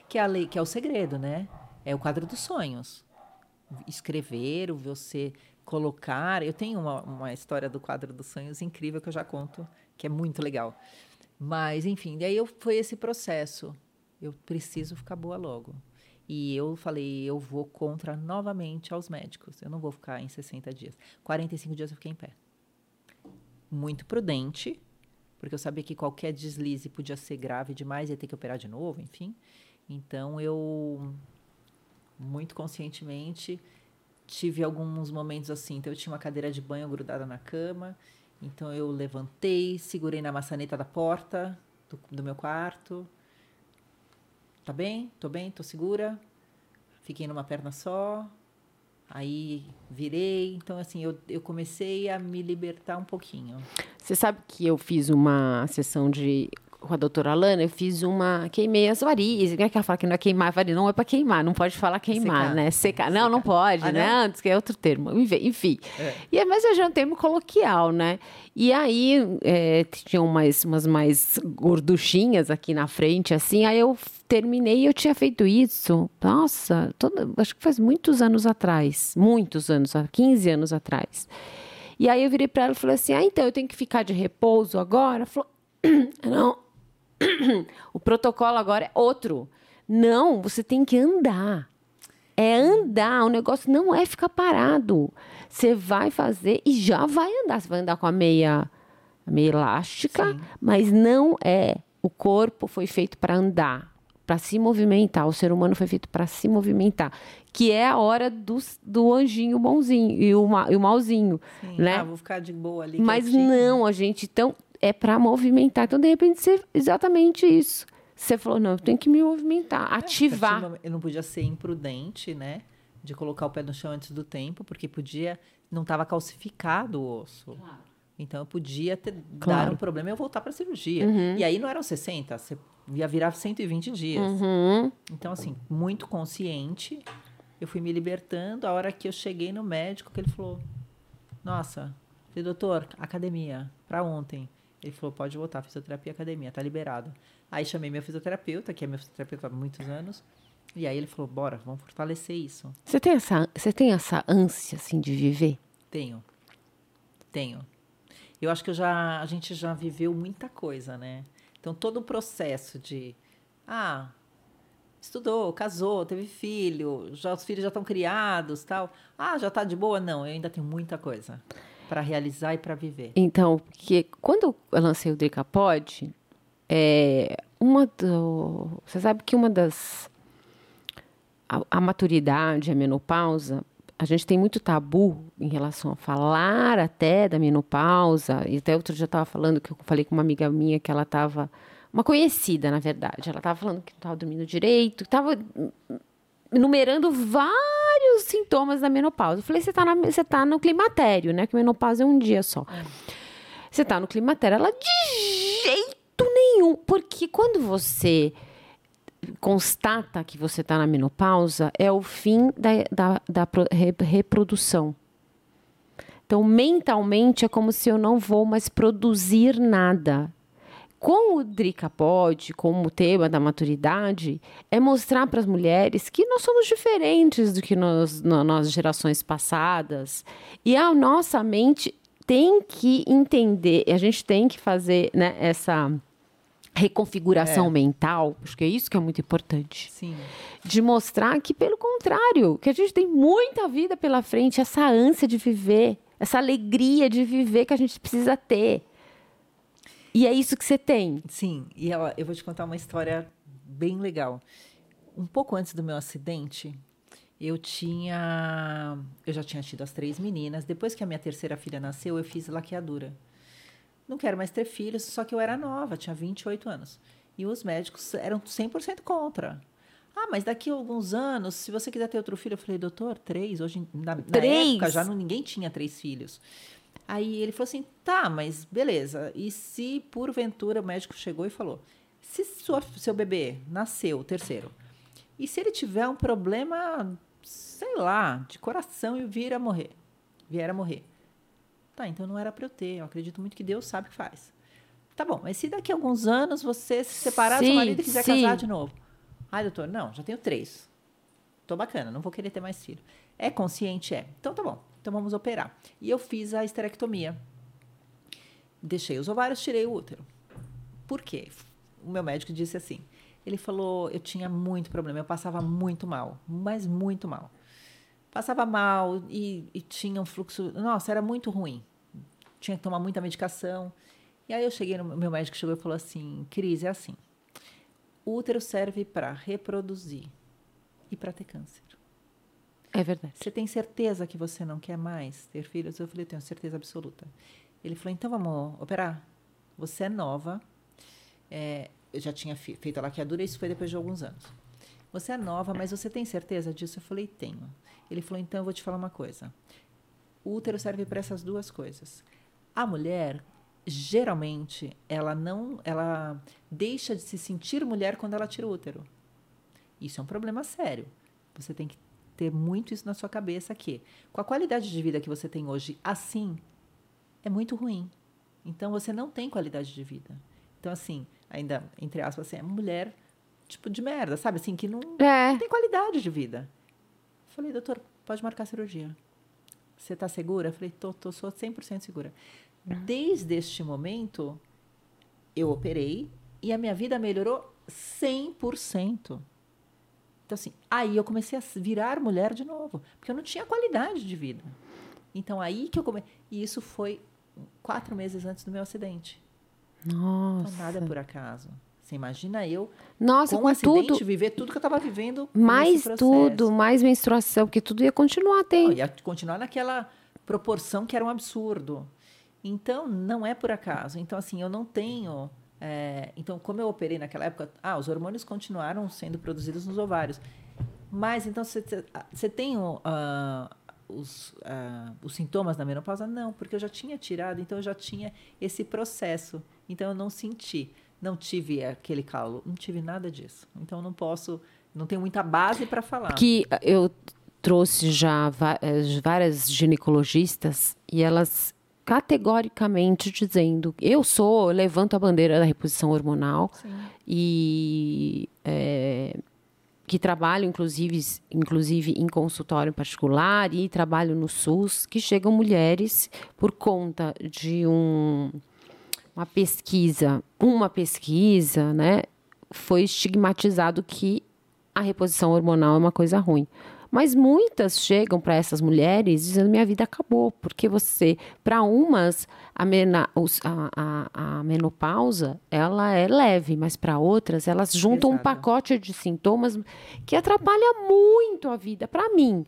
Que é a lei, que é o segredo, né? É o quadro dos sonhos. Escrever, você colocar. Eu tenho uma, uma história do quadro dos sonhos incrível que eu já conto, que é muito legal. Mas, enfim, daí eu, foi esse processo. Eu preciso ficar boa logo. E eu falei, eu vou contra novamente aos médicos. Eu não vou ficar em 60 dias. 45 dias eu fiquei em pé. Muito prudente, porque eu sabia que qualquer deslize podia ser grave demais, ia ter que operar de novo, enfim. Então eu muito conscientemente tive alguns momentos assim. Então eu tinha uma cadeira de banho grudada na cama, então eu levantei, segurei na maçaneta da porta do, do meu quarto. Tá bem? Tô bem? Tô segura? Fiquei numa perna só. Aí virei. Então, assim, eu, eu comecei a me libertar um pouquinho. Você sabe que eu fiz uma sessão de com a doutora Alana, eu fiz uma. Queimei as varizes. Não é que ela fala que não é queimar varizes, não é para queimar, não pode falar queimar, Secar. né? Secar. Não, Secar. não pode, Ah, né? não? Antes que é outro termo. Enfim. É. E, é- mas já é um termo coloquial, né? E aí é, tinham umas, umas mais gorduchinhas aqui na frente, assim. Aí eu terminei e eu tinha feito isso. Nossa, toda- acho que faz muitos anos atrás. Muitos anos, há 15 anos atrás. E aí eu virei para ela e falei assim: ah, então eu tenho que ficar de repouso agora? Ela falou: não. o protocolo agora é outro. Não, você tem que andar. É andar, o negócio não é ficar parado. Você vai fazer e já vai andar. Você vai andar com a meia, a meia elástica, Sim. mas não é. O corpo foi feito para andar, para se movimentar. O ser humano foi feito para se movimentar, que é a hora do, do anjinho bonzinho e o, ma, e o malzinho, Sim. né? Ah, vou ficar de boa ali. Mas quietinho. não, a gente então é para movimentar. Então, de repente, você, exatamente isso. Você falou, não, eu tenho que me movimentar, É, ativar. Eu não podia ser imprudente, né? De colocar o pé no chão antes do tempo, porque podia. Não estava calcificado o osso. Então eu podia ter Claro. dar um problema e eu voltar para a cirurgia. E aí não eram 60, você ia virar 120 dias. Uhum. Então, assim, muito consciente, eu fui me libertando. A hora que eu cheguei no médico, que ele falou: Nossa, falei, doutor, academia, para ontem. Ele falou: Pode voltar, fisioterapia, academia, tá liberado. Aí chamei meu fisioterapeuta, que é meu fisioterapeuta há muitos anos. E aí ele falou: Bora, vamos fortalecer isso. Você tem essa, você tem essa ânsia assim de viver? Tenho. Tenho. Eu acho que eu já, a gente já viveu muita coisa, né? Então, todo o processo de. Ah, estudou, casou, teve filho, já os filhos já estão criados, tal. Ah, já tá de boa? Não, eu ainda tenho muita coisa para realizar e para viver. Então, porque quando eu lancei o Decapod, é, uma do, você sabe que uma das a, a maturidade, a menopausa, a gente tem muito tabu em relação a falar até da menopausa. E até outro dia estava falando que eu falei com uma amiga minha que ela estava uma conhecida, na verdade. Ela estava falando que não estava dormindo direito, estava enumerando vários sintomas da menopausa. Eu falei, você está você tá no climatério, né? Que menopausa é um dia só. Você está no climatério. Ela, de jeito nenhum. Porque quando você constata que você está na menopausa, é o fim da, da, da pro- re- reprodução. Então, mentalmente, é como se eu não vou mais produzir nada. Com o Drica Pod, como o tema da maturidade, é mostrar para as mulheres que nós somos diferentes do que nós, na- nas gerações passadas. E a nossa mente tem que entender, a gente tem que fazer né, essa reconfiguração É. mental, acho que é isso que é muito importante Sim. de mostrar que, pelo contrário, que a gente tem muita vida pela frente, essa ânsia de viver, essa alegria de viver que a gente precisa ter. E é isso que você tem. Sim, e ela, eu vou te contar uma história bem legal. Um pouco antes do meu acidente, eu tinha. Eu já tinha tido as três meninas. Depois que a minha terceira filha nasceu, eu fiz laqueadura. Não quero mais ter filhos, só que eu era nova, tinha 28 anos. E os médicos eram 100% contra. Ah, mas daqui a alguns anos, se você quiser ter outro filho, eu falei, doutor, três? Hoje, na, na Três? época, já não, ninguém tinha três filhos. Aí ele falou assim: tá, mas beleza. E se porventura o médico chegou e falou: se sua, seu bebê nasceu, o terceiro, e se ele tiver um problema, sei lá, de coração e vir a morrer, vier a morrer. Tá, então não era para eu ter. Eu acredito muito que Deus sabe o que faz. Tá bom, mas se daqui a alguns anos você se separar do seu marido e quiser sim. casar de novo? Ai, doutor, não, já tenho três. Tô bacana, não vou querer ter mais filho. É consciente? É. Então tá bom. Então vamos operar. E eu fiz a esterectomia. Deixei os ovários, tirei o útero. Por quê? O meu médico disse assim. Ele falou, eu tinha muito problema, eu passava muito mal, mas muito mal. Passava mal e, e tinha um fluxo. Nossa, era muito ruim. Tinha que tomar muita medicação. E aí eu cheguei, no meu médico chegou e falou assim: Cris, é assim. O útero serve para reproduzir e para ter câncer. É verdade. Você tem certeza que você não quer mais ter filhos? Eu falei, eu tenho certeza absoluta. Ele falou, então vamos operar. Você é nova. É, eu já tinha feito a laqueadura, isso foi depois de alguns anos. Você é nova, mas você tem certeza disso? Eu falei, tenho. Ele falou, então eu vou te falar uma coisa. O útero serve para essas duas coisas. A mulher, geralmente ela não, ela deixa de se sentir mulher quando ela tira o útero. Isso é um problema sério. Você tem que ter muito isso na sua cabeça que, com a qualidade de vida que você tem hoje, assim, é muito ruim. Então você não tem qualidade de vida. Então assim, ainda entre aspas, assim, é mulher tipo de merda, sabe? Assim que não, É. não tem qualidade de vida. Falei, doutor, pode marcar a cirurgia. Você está segura? Falei, tô, tô, sou 100% segura. Desde este momento, eu operei e a minha vida melhorou 100%. Então, assim, aí eu comecei a virar mulher de novo, porque eu não tinha qualidade de vida. Então, aí que eu comecei. E isso foi quatro meses antes do meu acidente. Então, Nossa. nada é por acaso. Você imagina eu, Nossa, com com um acidente, tudo. viver tudo que eu estava vivendo. Mais tudo, mais menstruação, porque tudo ia continuar tendo. ia continuar naquela proporção que era um absurdo. Então, não é por acaso. Então, assim, eu não tenho. É, então, como eu operei naquela época, ah, os hormônios continuaram sendo produzidos nos ovários. Mas, então, você, você tem ah, os, ah, os sintomas da menopausa? Não, porque eu já tinha tirado, então eu já tinha esse processo. Então, eu não senti. Não tive aquele calo, não tive nada disso. Então, não posso. Não tenho muita base para falar. que eu trouxe já eh, várias ginecologistas e elas categoricamente dizendo eu sou eu levanto a bandeira da reposição hormonal Sim. e eh, que trabalho inclusive inclusive em consultório particular e trabalho no SUS que chegam mulheres por conta de um uma pesquisa uma pesquisa né foi estigmatizado que a reposição hormonal é uma coisa ruim. Mas muitas chegam para essas mulheres dizendo: minha vida acabou, porque você, para umas, a, mena- a- a- a menopausa ela é leve, mas para outras, elas juntam um Pesada. pacote de sintomas que atrapalha muito a vida. Para mim,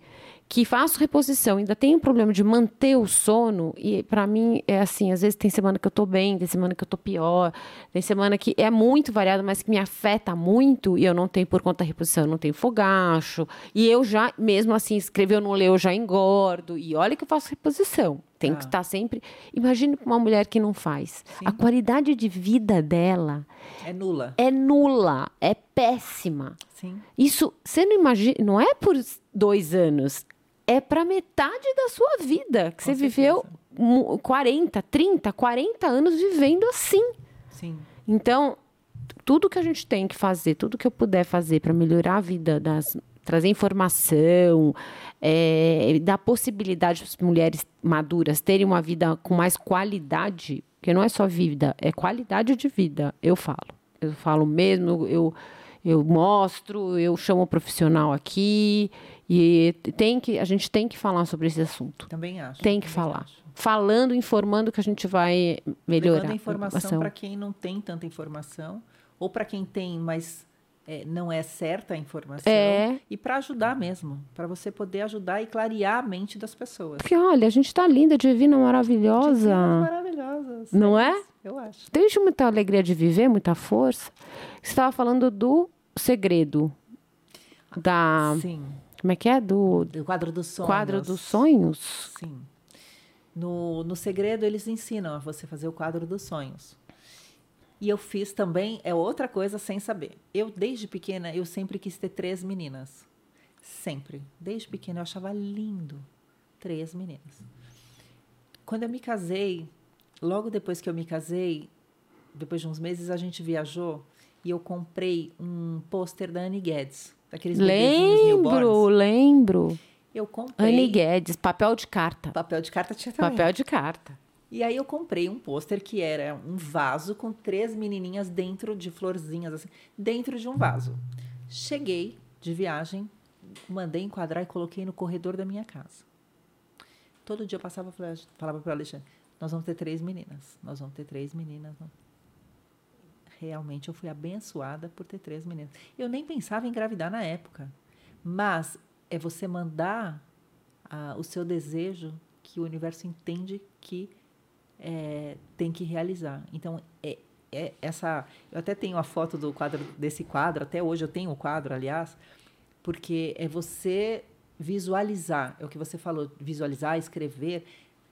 que faço reposição, ainda tenho problema de manter o sono, e para mim é assim: às vezes tem semana que eu tô bem, tem semana que eu tô pior, tem semana que é muito variado, mas que me afeta muito, e eu não tenho por conta da reposição, eu não tenho fogacho, e eu já, mesmo assim, escrever ou não ler, eu já engordo, e olha que eu faço reposição. Tem que Ah. estar sempre. Imagine uma mulher que não faz. A qualidade de vida dela É nula. é nula, é péssima. Sim. Isso, você não imagina, não é por dois anos, é para metade da sua vida, que Com você viveu mu- 40, 30, 40 anos vivendo assim. Sim. Então, tudo que a gente tem que fazer, tudo que eu puder fazer para melhorar a vida das trazer informação, é, dar possibilidade para as mulheres maduras terem uma vida com mais qualidade, porque não é só vida, é qualidade de vida, eu falo. Eu falo mesmo, eu, eu mostro, eu chamo o profissional aqui e tem que, a gente tem que falar sobre esse assunto. Também acho. Tem que falar. acho. Falando, informando que a gente vai melhorar. Levando informação para quem não tem tanta informação, ou para quem tem, mas é, não é certa a informação. É. E para ajudar mesmo, para você poder ajudar e clarear a mente das pessoas. Porque, olha, a gente tá linda, divina, maravilhosa. Divinas maravilhosas. Não é? é? Eu acho. Tem muita alegria de viver, muita força. Você estava falando do segredo. Da. Sim. Como é que é? Do Do quadro dos sonhos. quadro dos sonhos? Sim. No, no segredo, eles ensinam a você fazer o quadro dos sonhos. E eu fiz também, é outra coisa sem saber. Eu, desde pequena, eu sempre quis ter três meninas. Sempre. Desde pequena, eu achava lindo. Três meninas. Quando eu me casei, logo depois que eu me casei, depois de uns meses, a gente viajou e eu comprei um pôster da Annie Guedes. Daqueles bebezinhos Lembro, lembro. Eu comprei. Anne Guedes, papel de carta. Papel de carta tinha também. Papel de carta. E aí eu comprei um pôster que era um vaso com três menininhas dentro de florzinhas, assim, dentro de um vaso. Cheguei de viagem, mandei enquadrar e coloquei no corredor da minha casa. Todo dia eu passava e falava- falava para o Alexandre, nós vamos ter três meninas, nós vamos ter três meninas. não." Realmente eu fui abençoada por ter três meninas. Eu nem pensava em engravidar na época, mas é você mandar ah, o seu desejo que o universo entende que é, tem que realizar. Então, é, é essa. Eu até tenho a foto do quadro desse quadro, até hoje eu tenho o quadro, aliás, porque é você visualizar, é o que você falou, visualizar, escrever.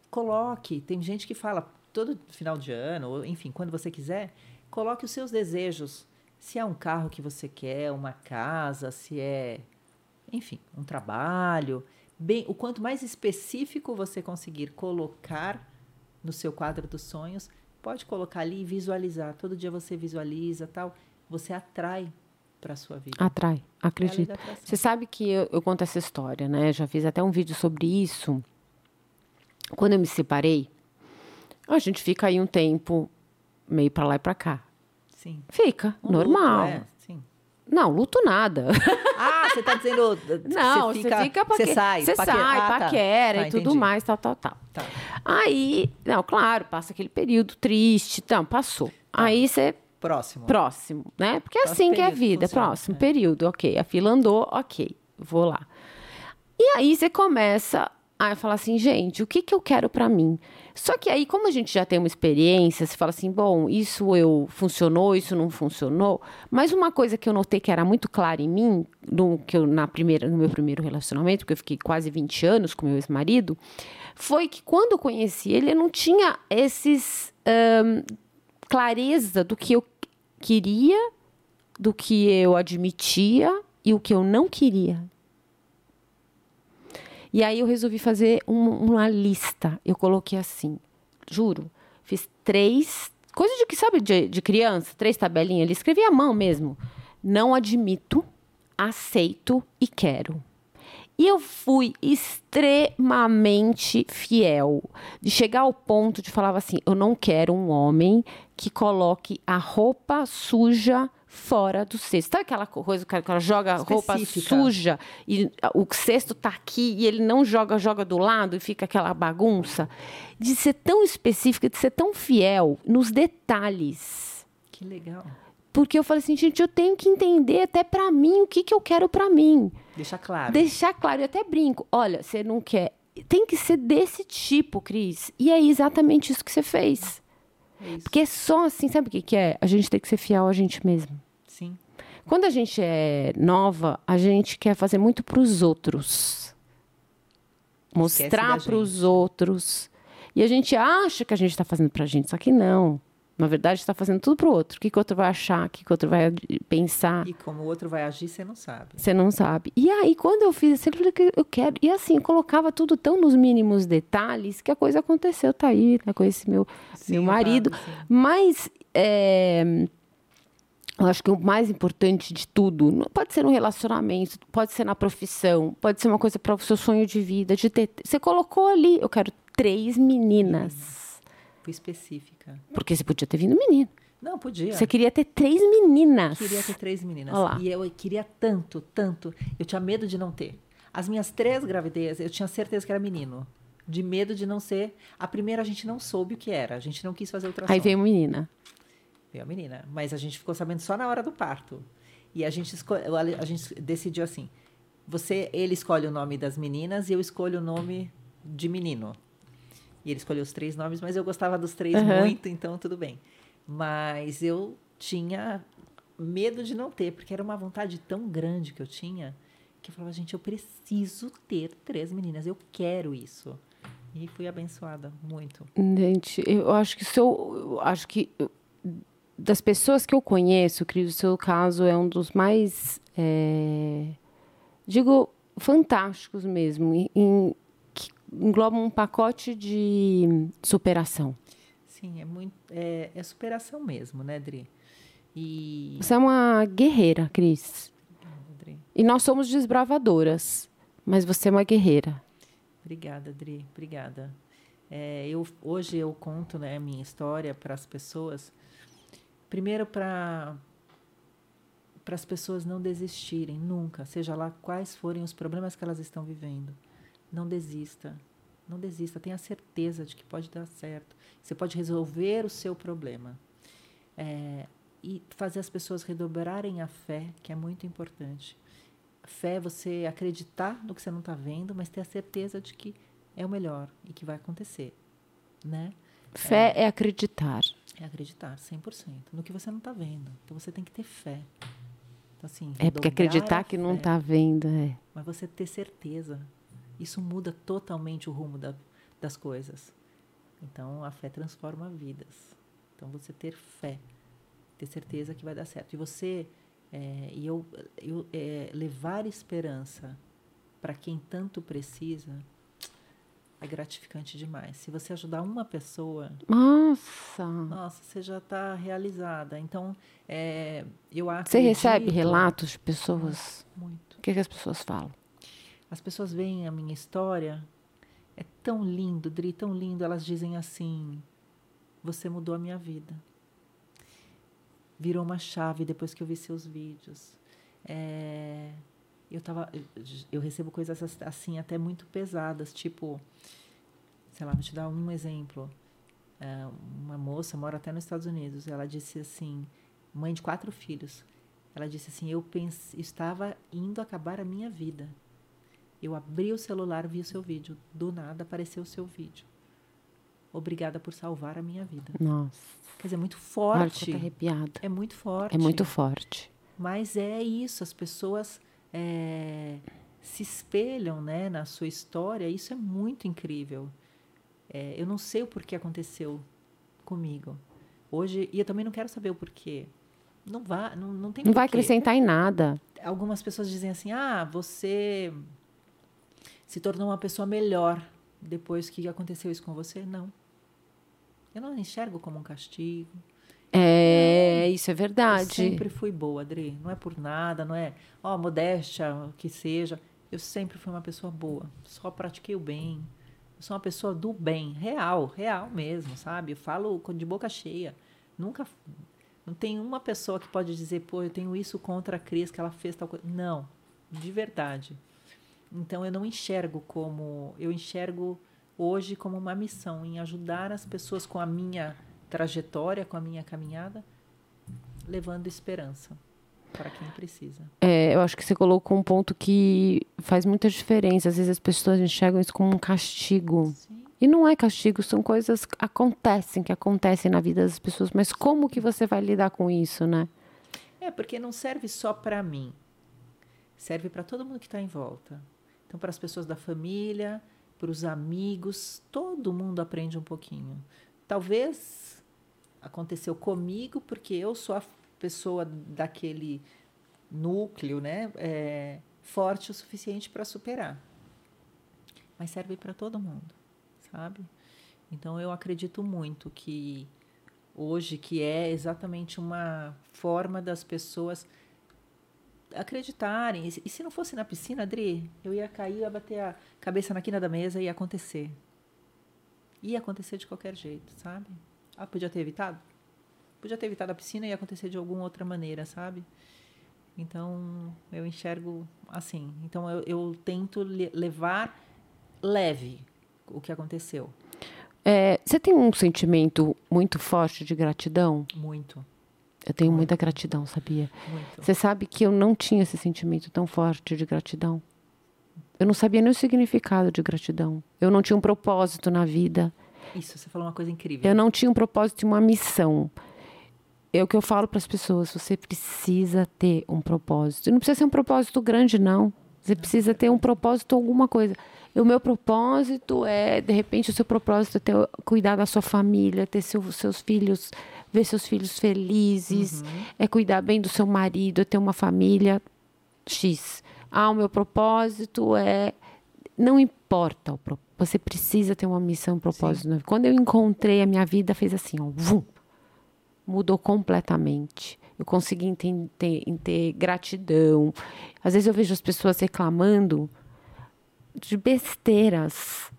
Coloque. Tem gente que fala, todo final de ano, ou enfim, quando você quiser, coloque os seus desejos. Se é um carro que você quer, uma casa, se é, enfim, um trabalho. Bem, o quanto mais específico você conseguir colocar no seu quadro dos sonhos, pode colocar ali e visualizar. Todo dia você visualiza, tal, você atrai para sua vida. Atrai, acredito. Você sabe que eu, eu, conto essa história, né? Já fiz até um vídeo sobre isso. Quando eu me separei, a gente fica aí um tempo meio para lá e para cá. Sim. Fica, um normal. Luto, é, sim. Não, luto nada. Ah, você tá dizendo. Não, você fica. Você, fica paque... você sai, você paquera, sai, ah, paquera tá. e tudo mais, tal, tal, tal. Tá. Aí, não, claro, passa aquele período triste, então, passou. Tá. Aí você. Próximo. Próximo, né? Porque é assim que é a vida. Funciona, próximo é. período, ok. A fila andou, ok. Vou lá. E aí você começa a falar assim, gente, o que, que eu quero para mim? Só que aí, como a gente já tem uma experiência, você fala assim, bom, isso eu funcionou, isso não funcionou. Mas uma coisa que eu notei que era muito clara em mim, no, que eu, na primeira, no meu primeiro relacionamento, porque eu fiquei quase 20 anos com meu ex-marido, foi que quando eu conheci ele, eu não tinha esses um, clareza do que eu queria, do que eu admitia e o que eu não queria. E aí eu resolvi fazer um, uma lista. Eu coloquei assim, juro, fiz três, coisa de que sabe de, de criança, três tabelinhas. Ele escrevi à mão mesmo. Não admito, aceito e quero. E eu fui extremamente fiel. De chegar ao ponto de falar assim: eu não quero um homem que coloque a roupa suja fora do cesto. Sabe aquela coisa que o cara joga roupa suja e o cesto tá aqui e ele não joga, joga do lado e fica aquela bagunça? De ser tão específica, de ser tão fiel nos detalhes. Que legal. Porque eu falei assim, gente, eu tenho que entender até para mim o que, que eu quero para mim. Deixar claro. Deixar claro. Eu até brinco. Olha, você não quer. Tem que ser desse tipo, Cris. E é exatamente isso que você fez. É Porque só assim, sabe o que, que é? A gente tem que ser fiel a gente mesmo. Quando a gente é nova, a gente quer fazer muito para os outros. Mostrar para os outros. E a gente acha que a gente está fazendo para a gente, só que não. Na verdade, está fazendo tudo para o outro. O que, que o outro vai achar, o que, que o outro vai pensar. E como o outro vai agir, você não sabe. Você não sabe. E aí, quando eu fiz assim, eu falei que eu quero. E assim, eu colocava tudo tão nos mínimos detalhes que a coisa aconteceu. Tá aí, né, com esse meu, sim, meu marido. Mas. É, eu acho que o mais importante de tudo pode ser no relacionamento, pode ser na profissão, pode ser uma coisa para o seu sonho de vida, de ter. Você colocou ali, eu quero três meninas. Foi específica. Porque você podia ter vindo menino. Não, podia. Você queria ter três meninas. Queria ter três meninas. Olá. E eu queria tanto, tanto. Eu tinha medo de não ter. As minhas três gravidezes, eu tinha certeza que era menino. De medo de não ser. A primeira a gente não soube o que era. A gente não quis fazer ultrassom. Aí veio menina. Veio a menina. Mas a gente ficou sabendo só na hora do parto. E a gente, a gente decidiu assim. Você, ele escolhe o nome das meninas e eu escolho o nome de menino. E ele escolheu os três nomes, mas eu gostava dos três uhum. muito, então tudo bem. Mas eu tinha medo de não ter, porque era uma vontade tão grande que eu tinha, que eu falava, gente, eu preciso ter três meninas, eu quero isso. E fui abençoada muito. Gente, eu acho que sou, eu acho que das pessoas que eu conheço, Cris, o seu caso é um dos mais, é, digo, fantásticos mesmo, em, engloba um pacote de superação. Sim, é muito é, é superação mesmo, né, Dri? E você é uma guerreira, Cris. E nós somos desbravadoras, mas você é uma guerreira. Obrigada, Dri. Obrigada. É, eu hoje eu conto né, a minha história para as pessoas. Primeiro para para as pessoas não desistirem nunca, seja lá quais forem os problemas que elas estão vivendo. Não desista. Não desista. Tenha certeza de que pode dar certo. Você pode resolver o seu problema. É, e fazer as pessoas redobrarem a fé, que é muito importante. fé é você acreditar no que você não está vendo, mas ter a certeza de que é o melhor e que vai acontecer. Né? Fé é, é acreditar. É acreditar, 100%. No que você não está vendo. Então você tem que ter fé. Então, assim, é porque acreditar que não está vendo, é. Mas você ter certeza isso muda totalmente o rumo da, das coisas. Então, a fé transforma vidas. Então, você ter fé, ter certeza que vai dar certo. E você, é, e eu, eu é, levar esperança para quem tanto precisa é gratificante demais. Se você ajudar uma pessoa, nossa, nossa, você já está realizada. Então, é, eu acho. Você recebe relatos de pessoas? Muito. O que, que as pessoas falam? As pessoas veem a minha história, é tão lindo, Dri, tão lindo. Elas dizem assim: Você mudou a minha vida. Virou uma chave depois que eu vi seus vídeos. É, eu tava, eu recebo coisas assim até muito pesadas, tipo, sei lá, vou te dar um exemplo. É, uma moça mora até nos Estados Unidos. Ela disse assim, mãe de quatro filhos. Ela disse assim, eu pense, estava indo acabar a minha vida. Eu abri o celular, vi o seu vídeo. Do nada apareceu o seu vídeo. Obrigada por salvar a minha vida. Nossa. Quer dizer, é muito forte. Arrepiada. É muito forte. É muito forte. Mas é isso, as pessoas é, se espelham né, na sua história. Isso é muito incrível. É, eu não sei o porquê aconteceu comigo. Hoje, e eu também não quero saber o porquê. Não, vá, não, não tem Não vai acrescentar em nada. Algumas pessoas dizem assim: ah, você se tornou uma pessoa melhor depois que aconteceu isso com você? Não. Eu não enxergo como um castigo. É, isso é verdade. Eu sempre fui boa, Adri. Não é por nada, não é, ó, oh, modéstia, que seja. Eu sempre fui uma pessoa boa. Só pratiquei o bem. Eu sou uma pessoa do bem, real, real mesmo, sabe? Eu falo de boca cheia. Nunca. Não tem uma pessoa que pode dizer, pô, eu tenho isso contra a Cris, que ela fez tal coisa. Não, de verdade. Então eu não enxergo como. Eu enxergo hoje como uma missão em ajudar as pessoas com a minha trajetória, com a minha caminhada, levando esperança para quem precisa. É, eu acho que você colocou um ponto que faz muita diferença. Às vezes as pessoas enxergam isso como um castigo. Sim. E não é castigo, são coisas que acontecem, que acontecem na vida das pessoas. Mas como que você vai lidar com isso, né? É, porque não serve só para mim. Serve para todo mundo que está em volta. Então, para as pessoas da família, para os amigos, todo mundo aprende um pouquinho. Talvez aconteceu comigo porque eu sou a pessoa daquele núcleo, né, é, forte o suficiente para superar. Mas serve para todo mundo, sabe? Então eu acredito muito que hoje que é exatamente uma forma das pessoas acreditarem. E se não fosse na piscina, Adri, eu ia cair, ia bater a cabeça na quina da mesa e ia acontecer. Ia acontecer de qualquer jeito, sabe? Ah, podia ter evitado? Podia ter evitado a piscina e acontecer de alguma outra maneira, sabe? Então, eu enxergo assim. Então, eu, eu tento levar leve o que aconteceu. É, você tem um sentimento muito forte de gratidão? Muito. Eu tenho muita gratidão, sabia? Muito. Você sabe que eu não tinha esse sentimento tão forte de gratidão. Eu não sabia nem o significado de gratidão. Eu não tinha um propósito na vida. Isso, você falou uma coisa incrível. Eu não tinha um propósito e uma missão. É o que eu falo para as pessoas. Você precisa ter um propósito. Não precisa ser um propósito grande, não. Você precisa ter um propósito, alguma coisa. E o meu propósito é, de repente, o seu propósito é ter, cuidar da sua família, ter seu, seus filhos ver seus filhos felizes, uhum. é cuidar bem do seu marido, é ter uma família X. Ah, o meu propósito é. Não importa o propósito. Você precisa ter uma missão, um propósito. Sim. Quando eu encontrei a minha vida, fez assim, ó, vum, mudou completamente. Eu consegui ter, ter gratidão. Às vezes eu vejo as pessoas reclamando de besteiras.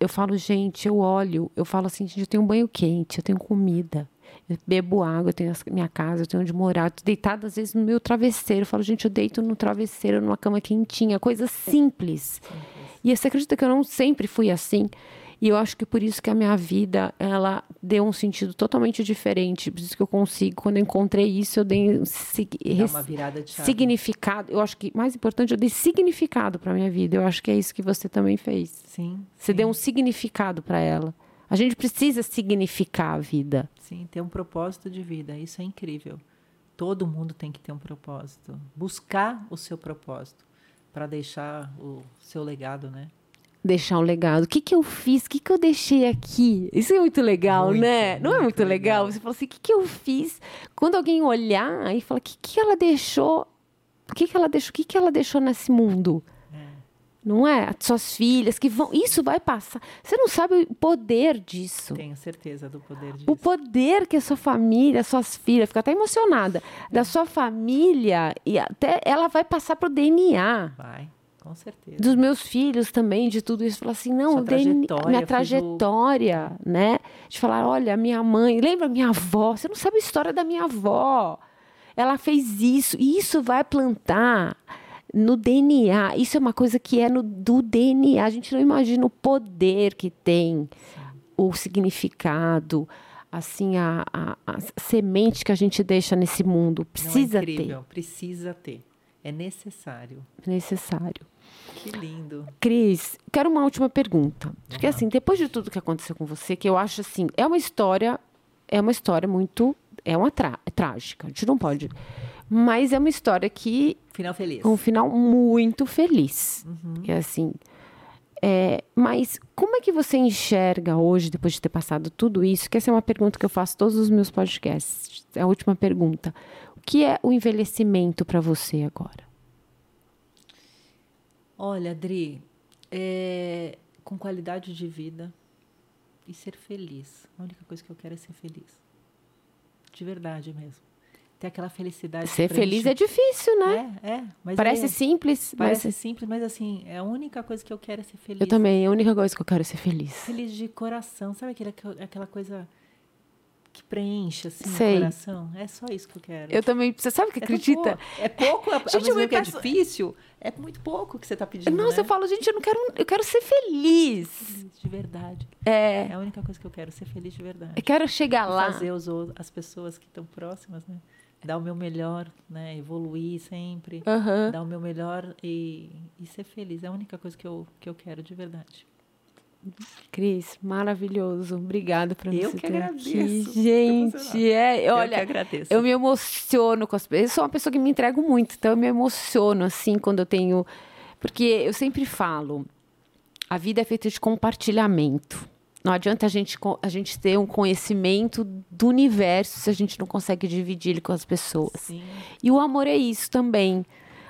Eu falo, gente, eu olho, eu falo assim, gente, eu tenho um banho quente, eu tenho comida. Eu bebo água, eu tenho a minha casa, eu tenho onde morar. Eu tô deitada, às vezes, no meu travesseiro. Eu falo, gente, eu deito no travesseiro, numa cama quentinha. Coisa simples. E você acredita que eu não sempre fui assim? E eu acho que por isso que a minha vida, ela deu um sentido totalmente diferente. Por isso que eu consigo, quando eu encontrei isso, eu dei uma virada de chave. significado. Eu acho que, mais importante, eu dei significado para minha vida. Eu acho que é isso que você também fez. Sim. Você sim. deu um significado para ela. A gente precisa significar a vida. Sim, ter um propósito de vida. Isso é incrível. Todo mundo tem que ter um propósito. Buscar o seu propósito para deixar o seu legado, né? deixar um legado. O que, que eu fiz? O que, que eu deixei aqui? Isso é muito legal, Muito, né? Não é muito muito legal? legal. Você fala assim, o que, que eu fiz? Quando alguém olhar e falar, o que, que ela deixou? O que, que ela deixou? O que, que ela deixou nesse mundo? Não é? As suas filhas que vão. Isso vai passar. Você não sabe o poder disso. Tenho certeza do poder disso. O poder que a sua família, suas filhas, fica até emocionada, da sua família, e até ela vai passar pro DNA Vai, com certeza. dos meus filhos também, de tudo isso. Falar assim, não, DNA trajetória, minha trajetória, né? De falar, olha, minha mãe, lembra minha avó? Você não sabe a história da minha avó. Ela fez isso, e isso vai plantar no DNA. Isso é uma coisa que é no, do DNA. A gente não imagina o poder que tem, o significado, assim, a, a, a semente que a gente deixa nesse mundo. Não, Precisa é incrível, Precisa ter. É necessário. ter, necessário. Que lindo. Cris, quero uma última pergunta. Porque assim, depois de tudo que aconteceu com você, que eu acho assim, é uma história, é uma história muito, é uma tra- é trágica, a gente não pode. Mas é uma história que Final feliz. um final muito feliz. Uhum. É assim. é, mas como é que você enxerga hoje, depois de ter passado tudo isso? Que essa é uma pergunta que eu faço todos os meus podcasts. É a última pergunta. O que é o envelhecimento para você agora? Olha, Adri, é, com qualidade de vida e ser feliz. A única coisa que eu quero é ser feliz. De verdade mesmo. Ter aquela felicidade. Ser feliz é difícil, né? É, é. Mas Parece é- simples, Parece mas simples, mas assim, é a única coisa que eu quero é ser feliz. eu também. A única coisa que eu quero é ser feliz. Feliz de coração. Sabe aquela, aquela coisa que preenche assim Sei. o coração? É só isso que eu quero. Eu também. Você sabe que É acredita? pouco. É pouco, a- ao Gente, mesmo tempo que é peço- difícil, é muito pouco que você está pedindo, Nossa, né? eu falo, gente, eu não quero. Eu quero ser feliz. De verdade. É. É a única coisa que eu quero, ser feliz de verdade. Eu quero chegar E lá. fazer os, as pessoas que estão próximas, né? Dar o meu melhor, né? Evoluir sempre. Aham. Dar o meu melhor e, e ser feliz. É a única coisa que eu, que eu quero de verdade. Cris, maravilhoso. Obrigada por Eu você que ter agradeço. aqui. Gente, é. eu que Olha, agradeço. eu me emociono com as pessoas. Eu sou uma pessoa que me entrego muito, então eu me emociono assim quando eu tenho. Porque eu sempre falo, a vida é feita de compartilhamento. Não adianta a gente, a gente ter um conhecimento do universo se a gente não consegue dividir ele com as pessoas. Sim. E o amor é isso também.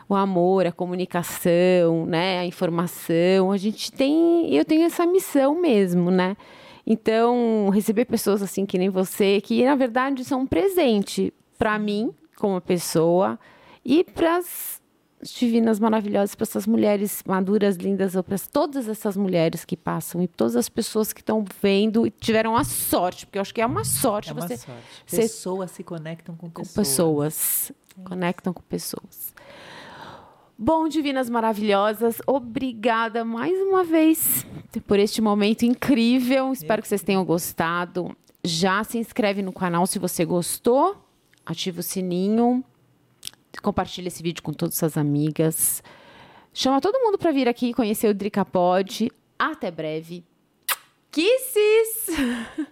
O amor, a comunicação, né, a informação. A gente tem, eu tenho essa missão mesmo, né? Então, receber pessoas assim que nem você, que na verdade são um presente para mim como pessoa e para as divinas maravilhosas, para essas mulheres maduras, lindas, ou para todas essas mulheres que passam e todas as pessoas que estão vendo e tiveram a sorte, porque eu acho que é uma sorte É uma você sorte. você- Pessoas se conectam com com pessoas. pessoas. Conectam com pessoas. Bom, divinas maravilhosas, obrigada mais uma vez por este momento incrível. Espero que vocês tenham gostado. Já se inscreve no canal se você gostou. Ativa o sininho. Compartilha esse vídeo com todas suas amigas. Chama todo mundo para vir aqui conhecer o Drica Pod. Até breve. Kisses!